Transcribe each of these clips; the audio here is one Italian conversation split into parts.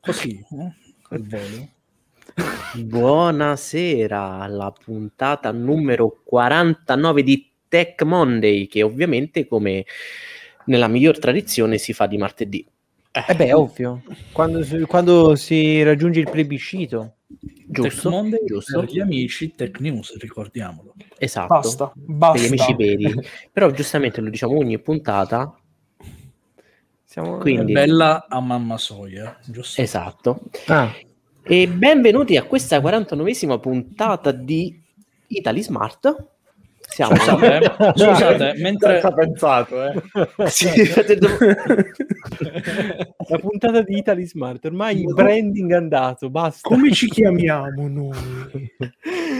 Così, eh? volo. Buonasera alla puntata numero 49 di Tech Monday, che ovviamente come nella miglior tradizione si fa di martedì. Eh beh, ovvio, quando, si- quando si raggiunge il plebiscito. Giusto, Tech Monday giusto. per gli amici Tech News, ricordiamolo. Esatto. Basta, Per basta. gli amici veri. Però giustamente lo diciamo ogni puntata, Siamo... Quindi- bella a mamma soia, giusto? esatto. Ah, E benvenuti a questa 49esima puntata di Italy Smart. Siamo Scusate, eh, scusate, mentre Ci ha pensato, eh. Sì, la puntata di Italy Smart, ormai il branding è andato, basta. Come ci chiamiamo noi?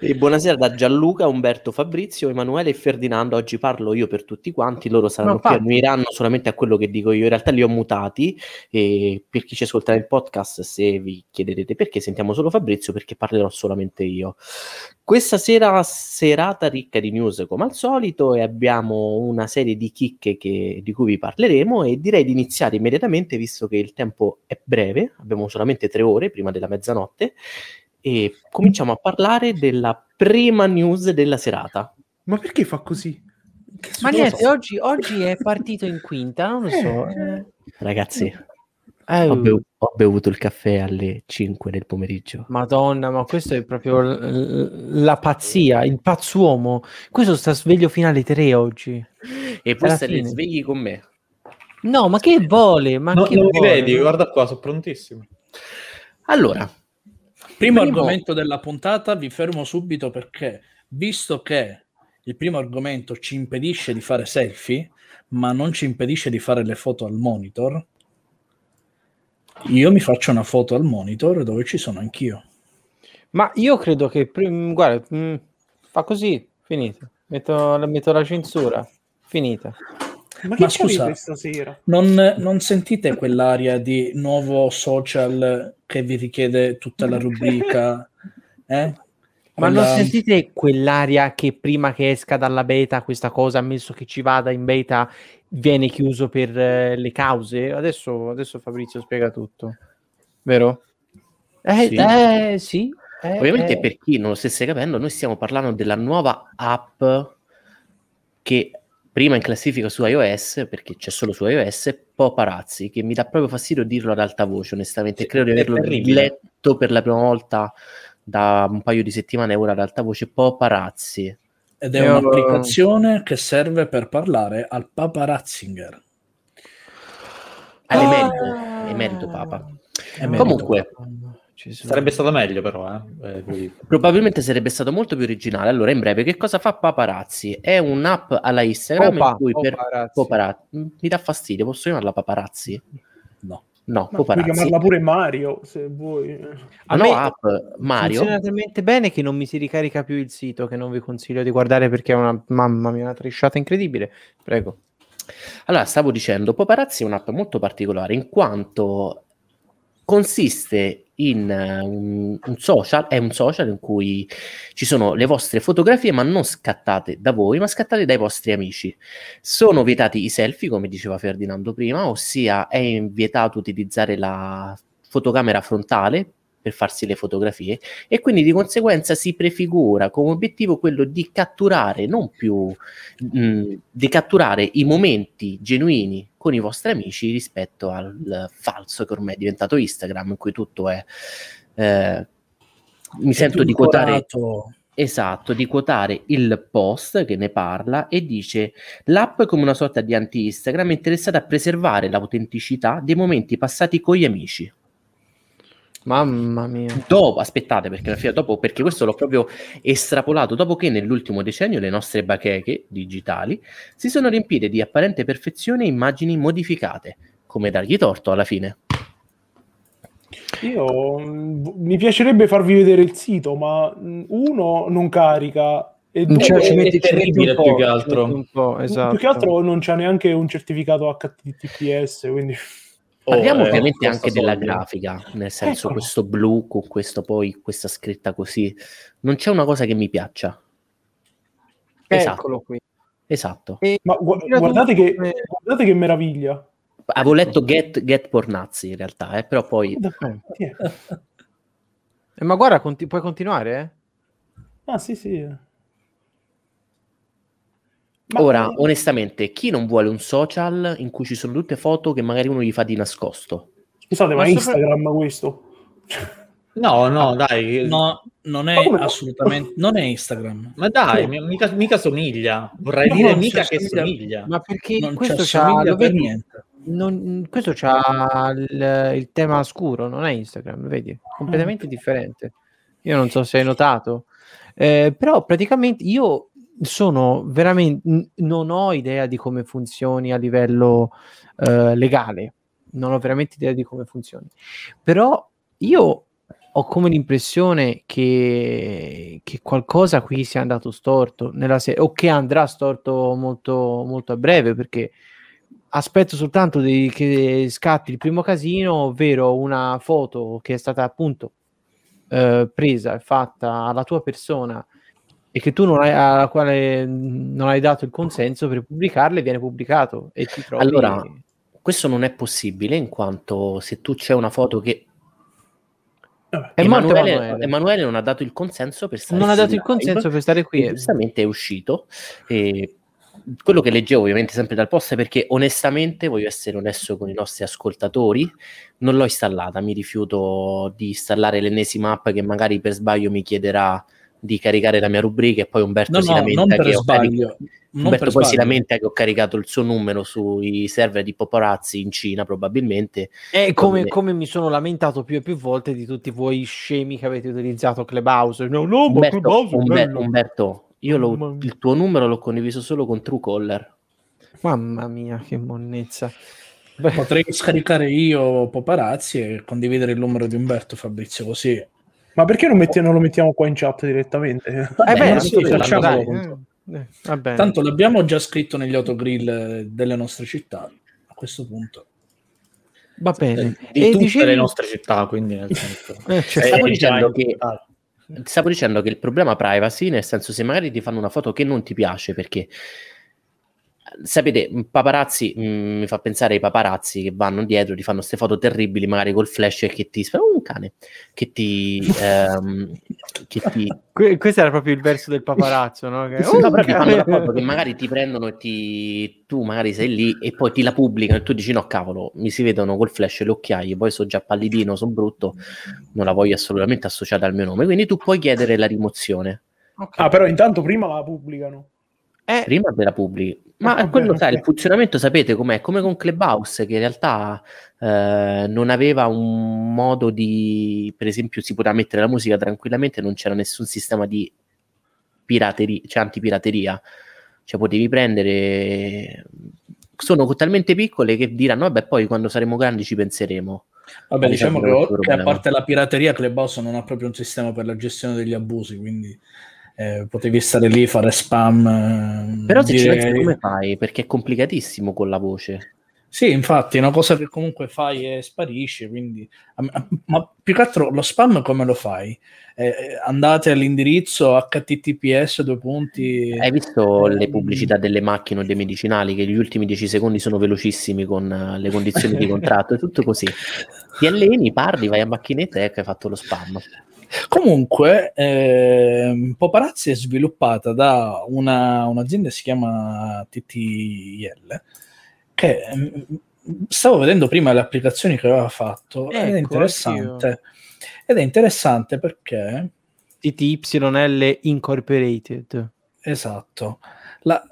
E buonasera da Gianluca, Umberto, Fabrizio, Emanuele e Ferdinando. Oggi parlo io per tutti quanti, loro saranno qui, annuiranno solamente a quello che dico io. In realtà li ho mutati e per chi ci ascolta nel podcast, se vi chiederete perché sentiamo solo Fabrizio, perché parlerò solamente io. Questa sera serata ricca di news come al solito e abbiamo una serie di chicche che- di cui vi parleremo e direi di iniziare immediatamente visto che il tempo è breve, abbiamo solamente tre ore prima della mezzanotte e cominciamo a parlare della prima news della serata. Ma perché fa così? Che Ma niente, oggi, oggi è partito in quinta, non lo so. eh. Ragazzi, Eh, ho, bevu- ho bevuto il caffè alle 5 del pomeriggio. Madonna, ma questo è proprio l- l- la pazzia, il pazzuomo. Questo sta sveglio fino alle tre oggi. E poi fine. svegli con me. No, ma che vuole? Ma No, che non mi vuole? vedi, guarda qua, sono prontissimo. Allora, Primo, Primo- argomento della puntata, vi fermo subito perché, visto che il primo argomento ci impedisce di fare selfie, ma non ci impedisce di fare le foto al monitor, io mi faccio una foto al monitor dove ci sono anch'io. Ma io credo che, prim- guarda, mm, fa così, finito. Metto, metto la censura, finita. Ma che Ma scusa. stasera? Non, non sentite quell'aria di nuovo social che vi richiede tutta la rubrica? Eh? Ma non sentite quell'aria che prima che esca dalla beta questa cosa, ammesso che ci vada in beta, viene chiuso per eh, le cause? Adesso, adesso Fabrizio spiega tutto, vero? Eh Sì. eh, sì. eh, ovviamente eh. per chi non lo stesse capendo, noi stiamo parlando della nuova app che prima in classifica su iOS, perché c'è solo su iOS, Paparazzi, che mi dà proprio fastidio dirlo ad alta voce, onestamente. Sì, Credo di averlo letto per la prima volta da un paio di settimane ora ad alta voce, Paparazzi. Ed è Io- un'applicazione che serve per parlare al paparazzinger. All'emerito, Ah. emerito Papa. Emerito. Comunque, Sarebbe stato meglio però, eh. Eh, Probabilmente sarebbe stato molto più originale. Allora, in breve, che cosa fa Paparazzi? È un'app alla Instagram Popa, in cui per paparazzi. Paparazzi mi dà fastidio. Posso chiamarla Paparazzi? No. Ma puoi chiamarla pure Mario, se vuoi. Ah, A no, me app Mario. Funziona talmente bene che non mi si ricarica più il sito, che non vi consiglio di guardare perché è una mamma mia, una trisciata incredibile. Prego. Allora, stavo dicendo, Paparazzi è un'app molto particolare in quanto consiste in un, un social, è un social in cui ci sono le vostre fotografie, ma non scattate da voi, ma scattate dai vostri amici. Sono vietati i selfie, come diceva Ferdinando prima, ossia è vietato utilizzare la fotocamera frontale per farsi le fotografie e quindi di conseguenza si prefigura come obiettivo quello di catturare non più mh, di catturare i momenti genuini con i vostri amici rispetto al falso che ormai è diventato Instagram in cui tutto è eh, mi sento di quotare esatto di quotare il post che ne parla e dice l'app come una sorta di anti-Instagram è interessata a preservare l'autenticità dei momenti passati con gli amici Mamma mia. dopo, aspettate perché alla fine dopo, perché questo l'ho proprio estrapolato dopo che nell'ultimo decennio le nostre bacheche digitali si sono riempite di apparente perfezione immagini modificate, come dargli torto alla fine. Io mh, mi piacerebbe farvi vedere il sito, ma mh, uno non carica e due, Cioè, ci metti terribile più che altro. metti Un po', esatto. più che altro non c'ha neanche un certificato HTTPS, quindi Parliamo Oh, ovviamente anche della soldi. grafica, nel senso Ecco. questo blu con questo poi questa scritta così. Non c'è una cosa che mi piaccia. Esatto, Eccolo qui. esatto. E ma gu- guardate, che, come- guardate che meraviglia. Avevo letto Get, get Pornazzi in realtà, eh, però poi... Eh, ma guarda, conti- puoi continuare? Eh? Ah, sì, sì. Ma- Ora, onestamente, chi non vuole un social in cui ci sono tutte foto che magari uno gli fa di nascosto? Scusate, ma Ma Instagram questo? No, no, dai. No, non è come no? assolutamente... Non è Instagram. Ma dai, mi- mica, mica somiglia. Vorrei No, dire mica che assomiglia- somiglia. Ma perché Non questo c'ha, lo per vedi? niente. Non- questo c'ha il, il tema scuro, non è Instagram, vedi? Completamente differente. Io non so se hai notato, Eh, però praticamente io sono veramente, non ho idea di come funzioni a livello eh, legale, non ho veramente idea di come funzioni, però io ho come l'impressione che, che qualcosa qui sia andato storto nella se- o che andrà storto molto, molto a breve perché aspetto soltanto di- che scatti il primo casino, ovvero una foto che è stata appunto eh, presa e fatta alla tua persona e che tu non hai, alla quale non hai dato il consenso per pubblicarle, viene pubblicato e ti trovi... Allora, questo non è possibile in quanto se tu c'è una foto che è Emanuele, Emanuele. Emanuele non ha dato il consenso per stare Non ha qui dato il live, consenso per stare qui. giustamente è uscito e quello che leggevo ovviamente sempre dal post è perché onestamente voglio essere onesto con i nostri ascoltatori non l'ho installata mi rifiuto di installare l'ennesima app che magari per sbaglio mi chiederà di caricare la mia rubrica e poi Umberto No, si no, lamenta non per che ho caricato sbaglio. Non Umberto poi si lamenta che ho caricato il suo numero sui server di paparazzi in Cina probabilmente E come, Come- come mi sono lamentato più e più volte di tutti voi scemi che avete utilizzato Clubhouse. No, no, ma Umberto, Clubhouse Umber-. Umberto, io mia. il tuo numero l'ho condiviso solo con Truecaller Mamma mia, che monnezza. Potrei scaricare io Paparazzi e condividere il numero di Umberto Fabrizio così. Ma perché non, metti- non lo mettiamo qua in chat direttamente? Eh Vabbè, beh, sì, sì, facciamo dai, eh, eh. Tanto l'abbiamo già scritto negli autogrill eh, delle nostre città. A questo punto. va bene. Di E tutte dicevi- le nostre città, quindi nel senso... Eh, cioè, Eh, stavo dicendo in- che- ah, Stavo dicendo che il problema privacy, nel senso se magari ti fanno una foto che non ti piace perché sapete, paparazzi mh, mi fa pensare ai paparazzi che vanno dietro, ti fanno queste foto terribili, magari col flash e che ti oh, un cane che ti, ehm, che ti que- questo era proprio il verso del paparazzo, no? Che- Sì, no, Oh, però foto che magari ti prendono e ti tu magari sei lì e poi ti la pubblicano e tu dici no cavolo mi si vedono col flash e le occhiaie poi sono già pallidino sono brutto non la voglio assolutamente associata al mio nome quindi tu puoi chiedere la rimozione Ok. Ah, però intanto prima la pubblicano. Eh, prima della pubblichi. ma Ah, quello vabbè, sai il funzionamento sapete com'è? Come con Clubhouse che in realtà eh, non aveva un modo di per esempio si poteva mettere la musica tranquillamente non c'era nessun sistema di pirateria cioè antipirateria. Cioè potevi prendere sono talmente piccole che diranno vabbè poi quando saremo grandi ci penseremo. Vabbè, diciamo che, a parte la pirateria, Clubhouse non ha proprio un sistema per la gestione degli abusi, quindi eh, potevi stare lì, fare spam. eh, però se ci dire- pensi come fai perché è complicatissimo con la voce Sì, infatti, è una cosa che comunque fai e sparisce, quindi... Ma più che altro lo spam come lo fai? Eh, eh, andate all'indirizzo https due punti... hai visto Eh, le pubblicità delle macchine o dei medicinali che gli ultimi 10 secondi sono velocissimi con le condizioni di contratto è tutto così ti alleni, parli, vai a macchinetta e ecco hai fatto lo spam Comunque, ehm, Paparazzi è sviluppata da una- un'azienda che si chiama TTL, che mm, stavo vedendo prima le applicazioni che aveva fatto ed Ecco, è interessante. Ed è interessante perché, TTYL Incorporated. esatto, la-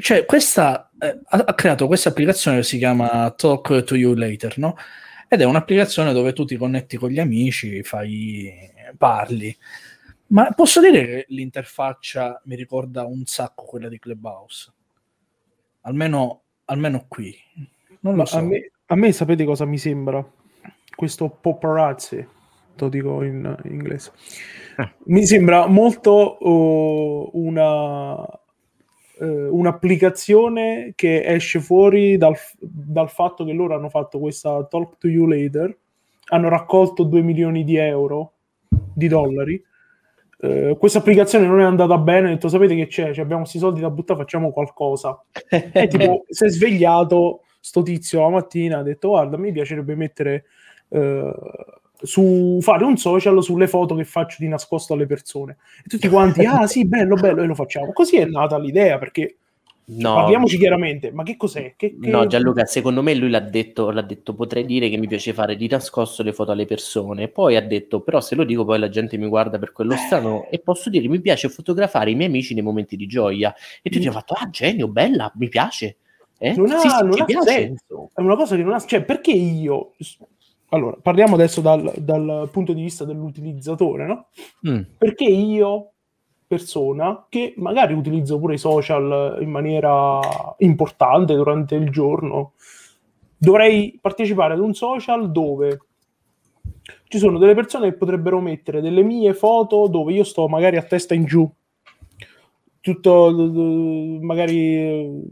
cioè questa, eh, ha, ha creato questa applicazione che si chiama Talk to You Later, no? Ed è un'applicazione dove tu ti connetti con gli amici, fai, parli. Ma posso dire che l'interfaccia mi ricorda un sacco quella di Clubhouse. Almeno, almeno qui. Non lo Ma so. a, me, a me sapete cosa mi sembra? Questo paparazzi, lo dico in, in inglese. Mi sembra molto oh, una eh, un'applicazione che esce fuori dal, dal fatto che loro hanno fatto questa Talk to You Later, hanno raccolto 2 milioni di euro, di dollari. Eh, questa applicazione non è andata bene, ho detto sapete che c'è, Cioè, abbiamo questi soldi da buttare, facciamo qualcosa. E tipo, si è svegliato sto tizio la mattina ha detto guarda mi piacerebbe mettere eh, su fare un social sulle foto che faccio di nascosto alle persone e tutti quanti ah sì bello bello e lo facciamo così è nata l'idea perché No, parliamoci chiaramente ma che cos'è che, che- No, Gianluca, secondo me lui l'ha detto, l'ha detto, potrei dire che mi piace fare di nascosto le foto alle persone. Poi ha detto, però se lo dico poi la gente mi guarda per quello strano e posso dire mi piace fotografare i miei amici nei momenti di gioia. E tu ti hai fatto, ah genio, bella, mi piace. Eh? non ha, Sì, sì, non ha senso è una cosa che non ha cioè perché io allora parliamo adesso dal, dal punto di vista dell'utilizzatore no? Mm. perché io, persona, che magari utilizzo pure i social in maniera importante durante il giorno, dovrei partecipare ad un social dove ci sono delle persone che potrebbero mettere delle mie foto dove io sto magari a testa in giù, tutto magari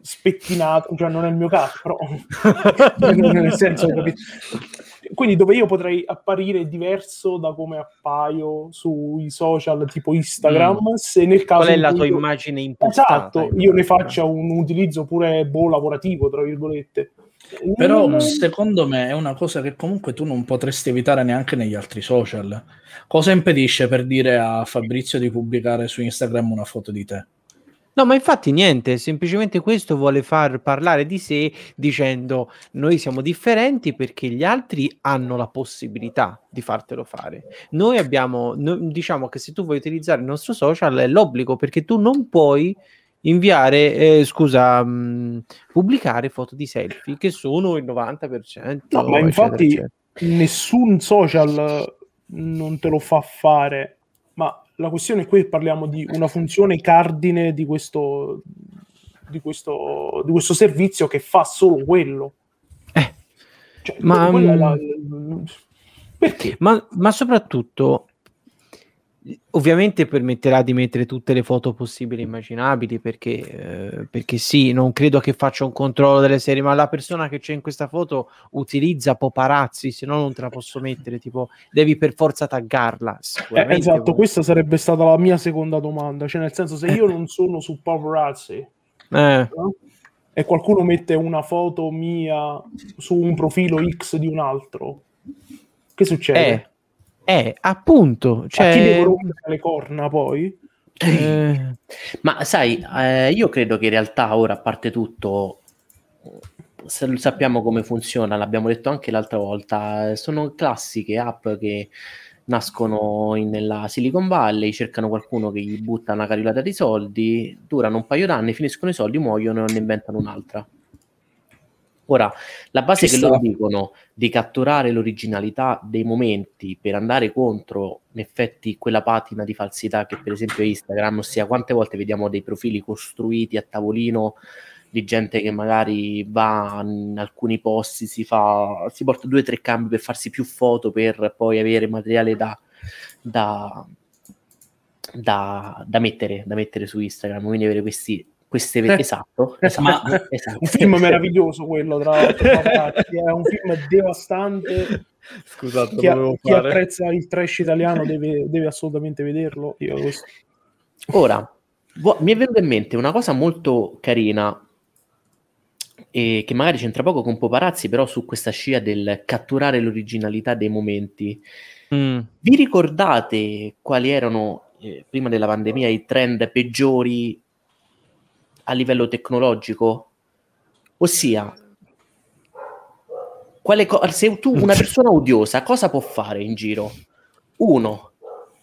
spettinato, cioè non è il mio caso, però nel senso, capito? Quindi dove io potrei apparire diverso da come appaio sui social tipo Instagram, se nel caso Qual è la tua io- immagine impostata? Esatto, io ne faccia un utilizzo pure boh, lavorativo, tra virgolette. Però Mm, secondo me è una cosa che comunque tu non potresti evitare neanche negli altri social. Cosa impedisce per dire a Fabrizio di pubblicare su Instagram una foto di te? No, ma infatti niente, semplicemente questo vuole far parlare di sé dicendo noi siamo differenti perché gli altri hanno la possibilità di fartelo fare. Noi abbiamo, no- diciamo che se tu vuoi utilizzare il nostro social è l'obbligo perché tu non puoi inviare, eh, scusa, mh, pubblicare foto di selfie che sono il 90%. No, ma eccetera, infatti eccetera. nessun social non te lo fa fare, ma la questione qui parliamo di una funzione cardine di questo, di questo, di questo servizio che fa solo quello. Eh. Cioè, Ma, è la- mm, perché? Ma, ma soprattutto, ovviamente permetterà di mettere tutte le foto possibili e immaginabili perché, eh, perché sì, non credo che faccia un controllo delle serie, ma la persona che c'è in questa foto utilizza paparazzi, se no non te la posso mettere, tipo devi per forza taggarla. Eh, esatto, può- questa sarebbe stata la mia seconda domanda, cioè nel senso se io non sono su paparazzi Eh, no? e qualcuno mette una foto mia su un profilo X di un altro, che succede? Eh, eh, appunto, A chi cioè, devo rompere le corna poi? eh, Ma sai, eh, io credo che in realtà ora, a parte tutto, se- sappiamo come funziona, l'abbiamo detto anche l'altra volta, sono classiche app che nascono in- nella Silicon Valley, cercano qualcuno che gli butta una carrellata di soldi, durano un paio d'anni, finiscono i soldi, muoiono e ne inventano un'altra. Ora, la base Ci che sta. loro dicono di catturare l'originalità dei momenti per andare contro, in effetti, quella patina di falsità che per esempio è Instagram, ossia quante volte vediamo dei profili costruiti a tavolino di gente che magari va in alcuni posti, si, fa, si porta due o tre cambi per farsi più foto per poi avere materiale da, da, da, da mettere, da mettere su Instagram, quindi avere questi queste Eh. esatto, Eh, esatto, ma- esatto. Un film meraviglioso quello, tra l'altro, è un film devastante. Scusate, Chi, dovevo chi fare. apprezza il trash italiano deve, deve assolutamente vederlo. Io Ora, vo- mi è venuta in mente una cosa molto carina e che magari c'entra poco con Poparazzi, però su questa scia del catturare l'originalità dei momenti. mm, Vi ricordate quali erano eh, prima della pandemia i trend peggiori a livello tecnologico? Ossia, quale co- se tu una persona odiosa cosa può fare in giro? Uno,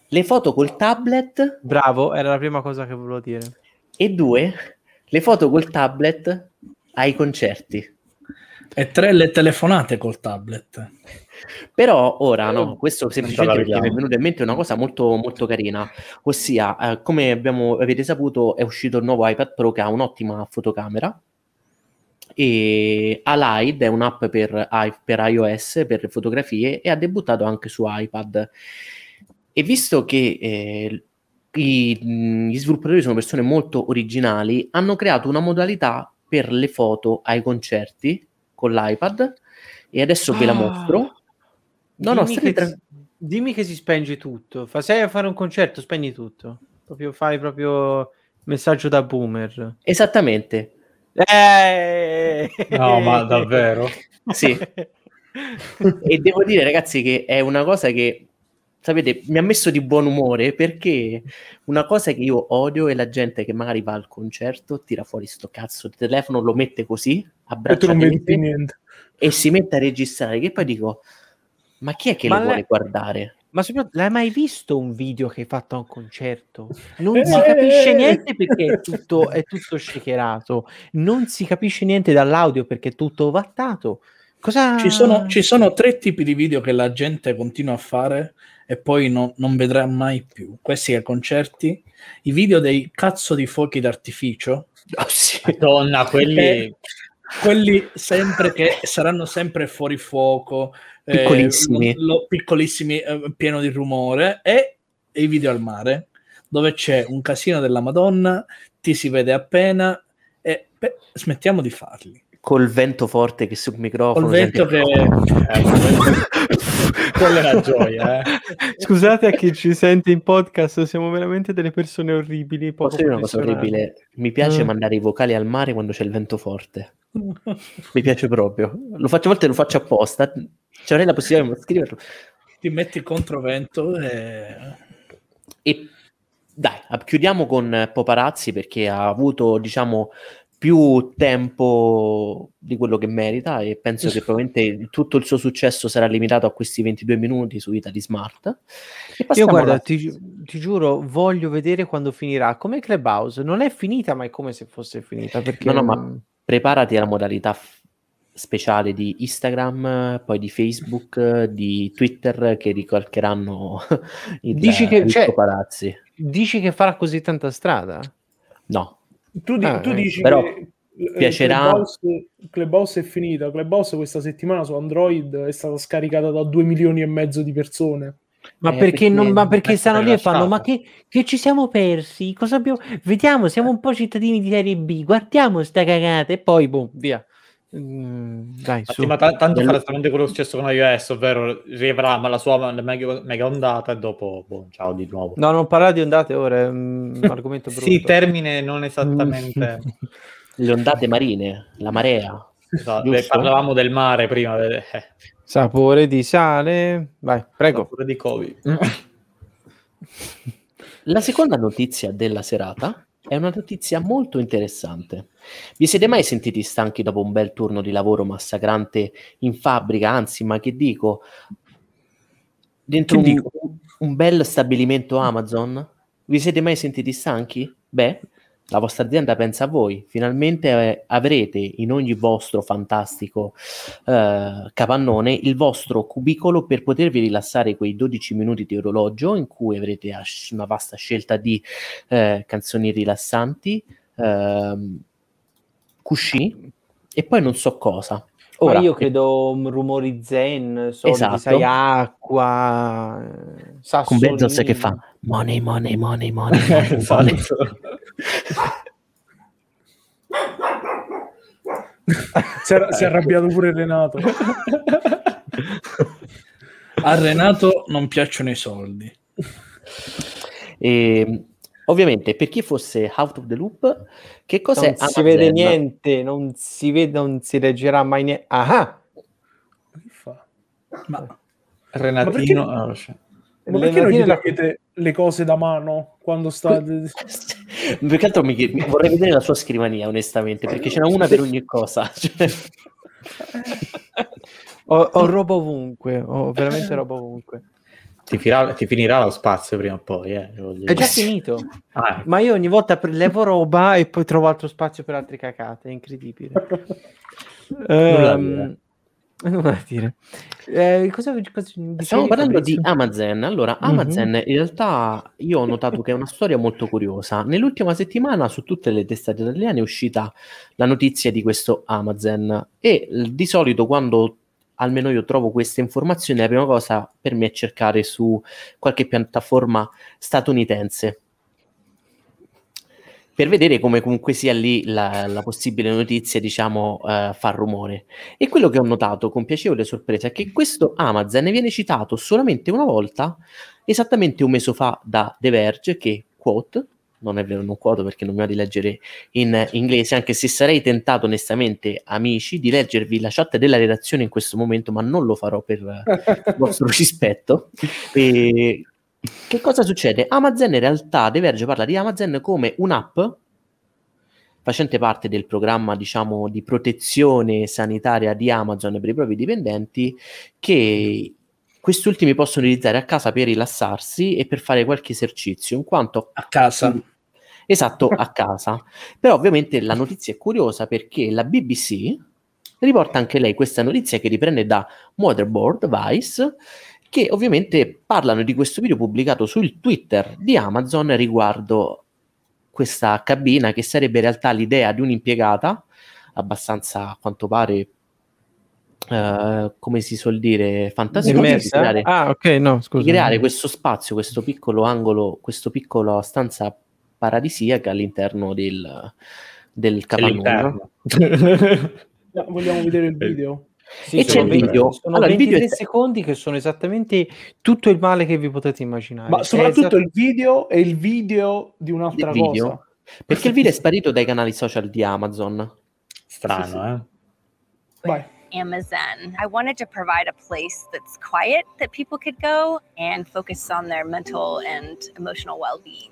le foto col tablet bravo, era la prima cosa che volevo dire. e due, le foto col tablet ai concerti. E tre le telefonate col tablet. Però ora no, questo semplicemente perché mi è venuta in mente una cosa molto, molto carina, ossia, eh, come abbiamo, avete saputo, è uscito il nuovo iPad Pro che ha un'ottima fotocamera e Alide è un'app per, per iOS per fotografie e ha debuttato anche su iPad. E visto che eh, i- gli sviluppatori sono persone molto originali, hanno creato una modalità per le foto ai concerti con l'iPad e adesso ve la Ah. mostro. No, no, dimmi, state che, tra- dimmi che si spenge tutto. Fa, sei a fare un concerto, spegni tutto. Proprio fai proprio messaggio da boomer. Esattamente. Eh! No, ma davvero? Sì. e devo dire, ragazzi, che è una cosa che sapete, mi ha messo di buon umore perché una cosa che io odio è la gente che magari va al concerto, tira fuori sto cazzo di telefono, lo mette così, E più niente. e si mette a registrare. Che poi dico, ma chi è che Ma lo le- vuole guardare? Ma soprattutto, l'hai mai visto un video che hai fatto a un concerto? Non Eh, si capisce eh, niente perché è tutto, è tutto shakerato, non si capisce niente dall'audio perché è tutto vattato. Cosa... Ci sono, ci sono tre tipi di video che la gente continua a fare e poi no- non vedrà mai più. Questi ai concerti, i video dei cazzo di fuochi d'artificio, Oh, sì. Madonna, quelli... Eh, quelli sempre che saranno sempre fuori fuoco, eh, Piccolissimi. lo- lo- piccolissimi, eh, pieno di rumore, e i video al mare, dove c'è un casino della Madonna, ti si vede appena, e beh, smettiamo di farli. Col vento forte che sul microfono. Col vento che... Eh, quella è la gioia, eh. Scusate a chi ci sente in podcast, siamo veramente delle persone orribili. Posso dire una cosa orribile? Mi piace Mm. mandare i vocali al mare quando c'è il vento forte. Mi piace proprio. Lo faccio a volte lo faccio apposta. Ci avrei la possibilità di scriverlo. ti metti controvento e... E dai, chiudiamo con Poparazzi perché ha avuto, diciamo, più tempo di quello che merita e penso che probabilmente tutto il suo successo sarà limitato a questi 22 minuti su Italy Smart. Io guarda, alla- ti, ti giuro, voglio vedere quando finirà. Come Clubhouse, non è finita, ma è come se fosse finita. Perché No, no, ma preparati alla modalità f- speciale di Instagram, poi di Facebook, di Twitter che ricalcheranno il, Dici che- cioè- Poparazzi. dici che farà così tanta strada? No, Tu, di- Ah, tu eh, dici però che eh, piacerà- Clubhouse, Clubhouse è finita. Clubhouse questa settimana su Android è stata scaricata da 2 milioni e mezzo di persone. Ma Eh, perché, perché non, ma perché stanno lì e fanno? Ma che, che ci siamo persi? Cosa abbiamo... Vediamo, siamo un po' cittadini di serie B. Guardiamo sta cagata e poi boom, via. Mm, dai, su. Infatti, ma ta- tanto farà esattamente quello successo con iOS, ovvero riavrà ma la sua mega, mega ondata e dopo, boh, ciao di nuovo. No, non parlare di ondate ora, è un argomento brutto. Sì, termine non esattamente. le ondate marine, la marea. esatto. Parlavamo del mare prima, eh, Sapore di sale. Vai, prego. pure di Covid. La seconda notizia della serata è una notizia molto interessante. Vi siete mai sentiti stanchi dopo un bel turno di lavoro massacrante in fabbrica? Anzi, ma che dico? Dentro Che un, dico? un bel stabilimento Amazon? Vi siete mai sentiti stanchi? Beh, la vostra azienda pensa a voi. Finalmente eh, avrete in ogni vostro fantastico eh, capannone il vostro cubicolo per potervi rilassare quei 12 minuti di orologio in cui avrete una vasta scelta di eh, canzoni rilassanti, ehm, cuscini e poi non so cosa. Ma Ora, io credo um, rumori zen, soldi, Esatto. sai, acqua, eh, con sassolini. Bezos che fa money, money, money, money, money, money. Esatto. Si è, si è arrabbiato pure Renato. A Renato non piacciono i soldi. E, ovviamente, per chi fosse out of the loop, che cos'è non si Amazon? vede niente, non si vede, non si leggerà mai niente. Ah, Che fa? Ma Renatino. Ma ah, lo so. Ma Le perché non gli la- togliete le cose da mano quando state... Più che altro mi mi- vorrei vedere la sua scrivania, onestamente, perché ce n'è una per ogni cosa. Cioè, ho, ho roba ovunque, ho veramente roba ovunque. Ti, finirà, ti finirà lo spazio prima o poi. Eh, È già finito. Ah, Ma io ogni volta prelevo roba e poi trovo altro spazio per altre cacate, è incredibile. Da Ehm, nulla da dire. Eh, cosa, cosa Stiamo parlando di? Amazon. Allora, Mhm. Amazon in realtà io ho notato che è una storia molto curiosa. Nell'ultima settimana su tutte le testate italiane è uscita la notizia di questo Amazon e di solito quando almeno io trovo queste informazioni la prima cosa per me è cercare su qualche piattaforma statunitense per vedere come comunque sia lì la, la possibile notizia, diciamo, eh, fa rumore. E quello che ho notato con piacevole sorpresa è che questo Amazon viene citato solamente una volta, esattamente un mese fa da The Verge, che, quote, non è vero, non quoto perché non mi va di leggere in inglese, anche se sarei tentato onestamente, amici, di leggervi la chat della redazione in questo momento, ma non lo farò per il vostro rispetto. E che cosa succede? Amazon in realtà, Diverge parla di Amazon come un'app facente parte del programma, diciamo, di protezione sanitaria di Amazon per i propri dipendenti, che questi ultimi possono utilizzare a casa per rilassarsi e per fare qualche esercizio, in quanto a casa. Esatto, a casa. Però ovviamente la notizia è curiosa perché la BBC riporta anche lei questa notizia che riprende da Motherboard Vice che ovviamente parlano di questo video pubblicato sul Twitter di Amazon riguardo questa cabina che sarebbe in realtà l'idea di un'impiegata abbastanza a quanto pare uh, come si suol dire fantasiosa di creare, ah ok no di creare questo spazio questo piccolo angolo questo piccolo stanza paradisiaca all'interno del, del capannone vogliamo vedere il video sì, e c'è il video. Sono allora, 23 il video è... secondi che sono esattamente tutto il male che vi potete immaginare. Ma soprattutto esatto... il video è il video di un'altra il video. cosa. Perché il video è sparito dai canali social di Amazon. Strano, sì, sì. eh? Vai. Amazon. I wanted to provide a place that's quiet that people could go and focus on their mental and emotional well-being.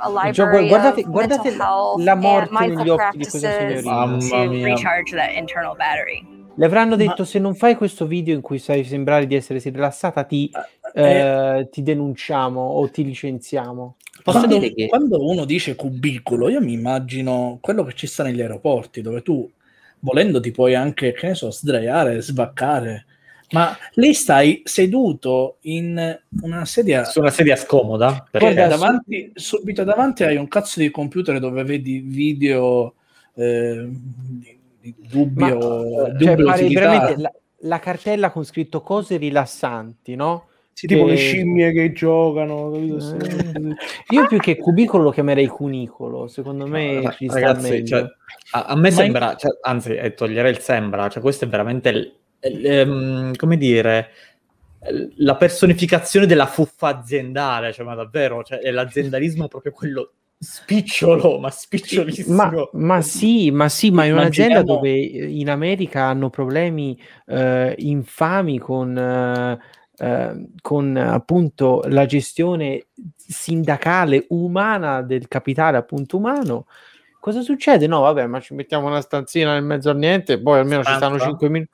A library guardate, of guardate mental health la morte and mindful practices to recharge that internal battery. Le avranno detto Ma... se non fai questo video in cui sai sembrare di essere rilassata ti, eh, eh, ti denunciamo o ti licenziamo. Quando, che... quando uno dice cubicolo, io mi immagino quello che ci sta negli aeroporti, dove tu volendo ti puoi anche, che ne so, sdraiare, svaccare ma lì stai seduto in una sedia su una sedia scomoda perché davanti, subito davanti hai un cazzo di computer dove vedi video eh, di, dubbio, Ma, cioè, veramente la, la, cartella con scritto cose rilassanti no? Sì, che... tipo le scimmie che giocano eh. io più che cubicolo lo chiamerei cunicolo secondo me ragazzi, cioè, a, a, me Ma sembra in... cioè, anzi toglierei il sembra cioè questo è veramente il ehm, come dire, la personificazione della fuffa aziendale, cioè, ma davvero, cioè, è l'aziendalismo proprio quello spicciolo, ma spicciolissimo. Ma, ma sì, ma sì, ma in un'azienda dove in America hanno problemi eh, infami con, eh, eh, con appunto la gestione sindacale umana del capitale appunto umano. Cosa succede? No, vabbè, ma ci mettiamo una stanzina nel mezzo a niente, poi almeno Stanza. ci stanno 5 minuti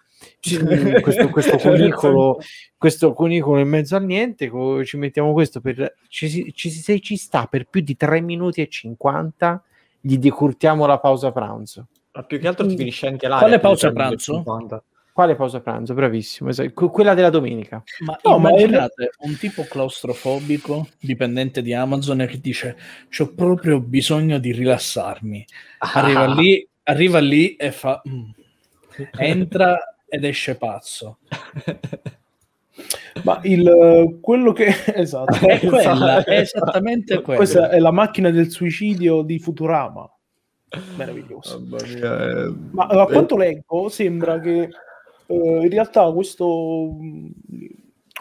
questo, questo, cunicolo, questo cunicolo in mezzo a niente, ci mettiamo questo per ci, ci, se ci sta per più di 3 minuti e 50 gli decurtiamo la pausa pranzo. Ma più che altro ti finisce anche là. Quale pausa pranzo? Quale pausa pranzo? Bravissimo, esatto. quella della domenica. Ma no, immaginate ma un tipo claustrofobico, dipendente di Amazon, che dice: C'ho proprio bisogno di rilassarmi. Arriva ah. lì, arriva lì e fa. Mm. Entra ed esce pazzo. Ma il, quello che esatto, è, quella, è esattamente quella. Questa è la macchina del suicidio di Futurama. Meraviglioso. Mia, eh, Ma a quanto leggo, sembra che eh, in realtà questo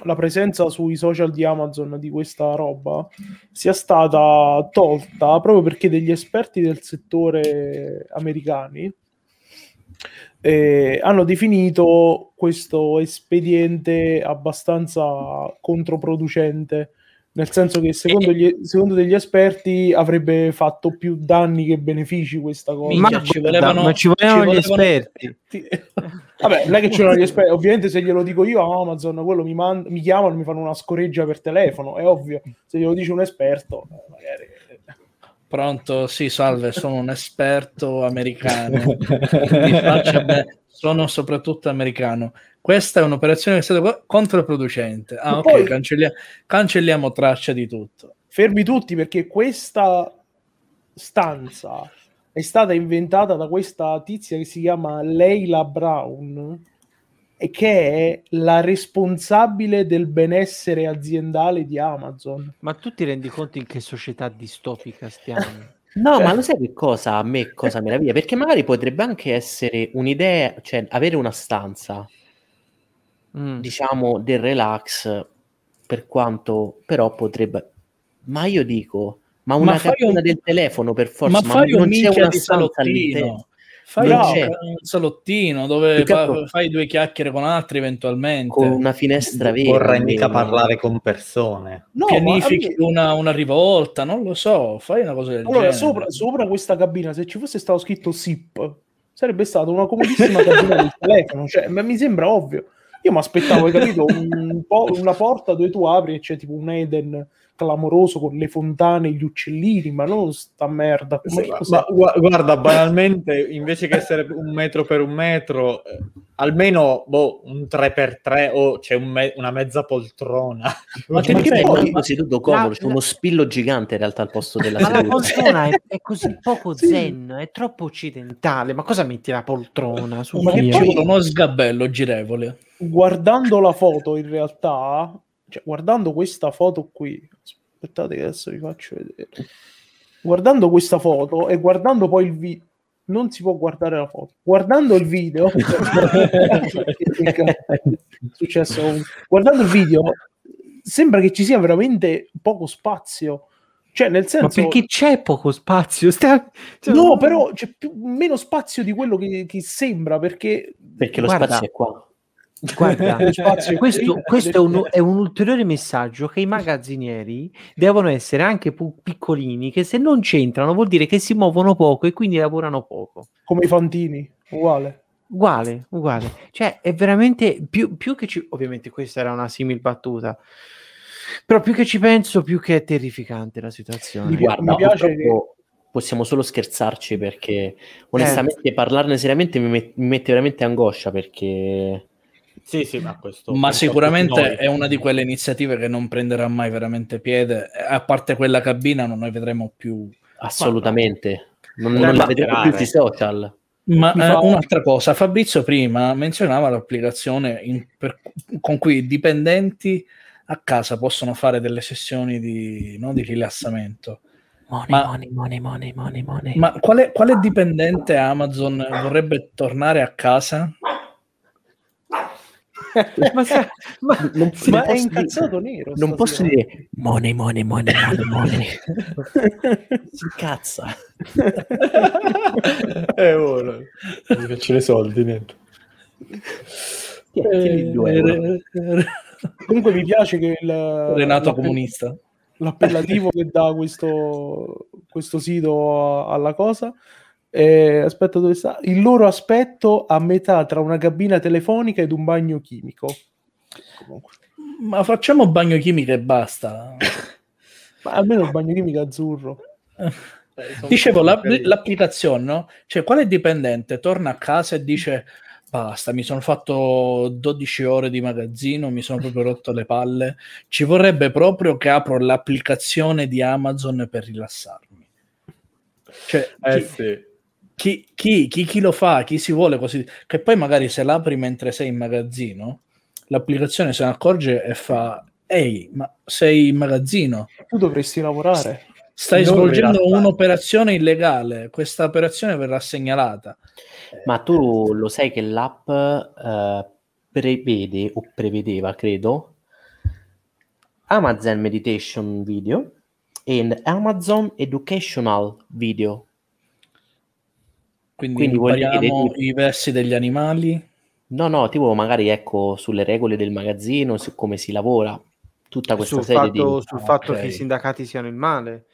la presenza sui social di Amazon di questa roba sia stata tolta proprio perché degli esperti del settore americani eh, hanno definito questo espediente abbastanza controproducente, nel senso che secondo, gli, secondo degli esperti avrebbe fatto più danni che benefici questa cosa. Ma ci volevano, ma ci volevano, ci volevano gli esperti. Vabbè, non è che ci vogliono gli esperti, ovviamente se glielo dico io a Amazon, quello mi, mand- mi chiamano, mi fanno una scoreggia per telefono, è ovvio. Se glielo dice un esperto, eh, magari Pronto, sì, salve, sono un esperto americano. sono soprattutto americano. Questa è un'operazione che è stata controproducente. Ah, ok, poi, cancelliamo, cancelliamo traccia di tutto. Fermi tutti perché questa stanza è stata inventata da questa tizia che si chiama Leila Brown che è la responsabile del benessere aziendale di Amazon. Ma tu ti rendi conto in che società distopica stiamo? No, cioè... ma lo sai che cosa a me cosa meraviglia? Perché magari potrebbe anche essere un'idea, cioè avere una stanza Mm. diciamo del relax per quanto però potrebbe ma io dico ma una Ma cabina un- del telefono per forza ma ma, fai un non c'è una di stanza all'interno salottino. Fai un, salottino dove fa- fai due chiacchiere con altri eventualmente. con una finestra vera vorrei mica parlare con persone. No, ma pianifichi almeno- una, una rivolta, non lo so, fai una cosa del Allora, genere. sopra, sopra questa cabina, se ci fosse stato scritto SIP, sarebbe stata una comodissima cabina del telefono. Cioè, ma mi sembra ovvio. Io mi aspettavo, hai capito, un po', una porta dove tu apri e c'è tipo un Eden clamoroso con le fontane, gli uccellini, ma non sta merda. Ma cos'è? Ma gua- guarda, banalmente, invece che essere un metro per un metro, eh, almeno boh, un 3x3 o c'è un me- una mezza poltrona. Ma ti Ma direi, poi ma- tutto seduto comodo, c'è uno spillo gigante in realtà al posto della Ma la poltrona è, è così poco Sì. zen, è troppo occidentale. Ma cosa metti la poltrona? Su ma che vuole uno sgabello girevole. guardando la foto, in realtà, cioè, guardando questa foto qui, aspettate che adesso vi faccio vedere. Guardando questa foto e guardando poi il video, non si può guardare la foto. Guardando il video, è successo guardando il video, sembra che ci sia veramente poco spazio. Cioè, nel Ma senso, perché c'è poco spazio? Stia- cioè, no, però c'è più, meno spazio di quello che, che sembra perché Perché lo Guarda, spazio è qua. Guarda, questo, questo è, un, è un ulteriore messaggio che i magazzinieri devono essere anche pu- piccolini, che se non c'entrano vuol dire che si muovono poco e quindi lavorano poco. come i fantini, uguale. Uguale, uguale. Cioè, è veramente più, più che ci... Ovviamente questa era una simil battuta, però più che ci penso, più che è terrificante la situazione. Mi Guarda, mi piace purtroppo possiamo solo scherzarci perché onestamente parlarne seriamente mi, met- mi mette veramente angoscia perché Sì, sì, ma questo... Ma sicuramente è una di quelle iniziative che non prenderà mai veramente piede. A parte quella cabina, non ne vedremo più. assolutamente non, non la vedremo più sui social. Ma eh, un'altra cosa, Fabrizio prima menzionava l'applicazione in- per- con cui i dipendenti a casa possono fare delle sessioni di, no, di rilassamento. Money, Ma- money, money, money, money, money. Ma quale, quale dipendente Amazon vorrebbe tornare a casa? Ma sa- ma- Non, sì, Ma non è posso incazzato dire, nero. non posso stasera. dire money, money, money, money, money. si incazza. Eh, ora. Mi faccio i soldi, niente. Due euro. Eh, Comunque mi piace che il, Renato comunista. l'appellativo che dà questo, questo sito alla cosa. Eh, aspetta, dove sta? Il loro aspetto a metà tra una cabina telefonica ed un bagno chimico. Comunque. Ma facciamo bagno chimico e basta. Ma almeno il bagno chimico azzurro. Dicevo, la- l'applicazione, no? Cioè, quale dipendente torna a casa e dice basta, mi sono fatto 12 ore di magazzino, mi sono proprio rotto le palle, ci vorrebbe proprio che apro l'applicazione di Amazon per rilassarmi. Cioè, Eh chi, sì. Chi, chi- chi- chi lo fa, chi si vuole così, che poi magari se l'apri mentre sei in magazzino, l'applicazione se ne accorge e fa, ehi, ma sei in magazzino, Tu dovresti lavorare. Stai Non svolgendo un'operazione illegale, questa operazione verrà segnalata. Ma tu lo sai che l'app eh, prevede o prevedeva, credo, Amazon Meditation Video e Amazon Educational Video. Quindi, Quindi vuol dire impariamo che- i versi degli animali. No, no, tipo magari ecco sulle regole del magazzino, su come si lavora, tutta questa sul serie fatto, di... sul Ah, fatto ok. che i sindacati siano il male.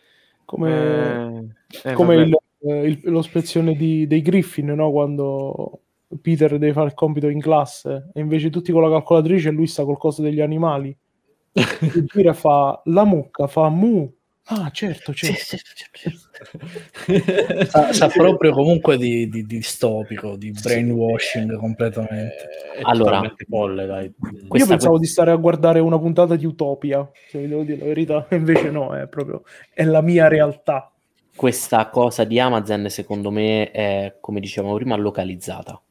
Come, Eh, eh, come il, eh, il- lo spezione di- dei Griffin, no? quando Peter deve fare il compito in classe e invece tutti con la calcolatrice e lui sta col coso degli animali. E gira fa la mucca, fa mu. Ah, certo, certo. Sa, sa proprio comunque di, di- di distopico, di brainwashing completamente. È Allora. folle, dai. Io Questa- pensavo di stare a guardare una puntata di Utopia, se vi devo dire la verità, invece no, è proprio è la mia realtà. Questa cosa di Amazon, secondo me, è, come dicevamo prima, localizzata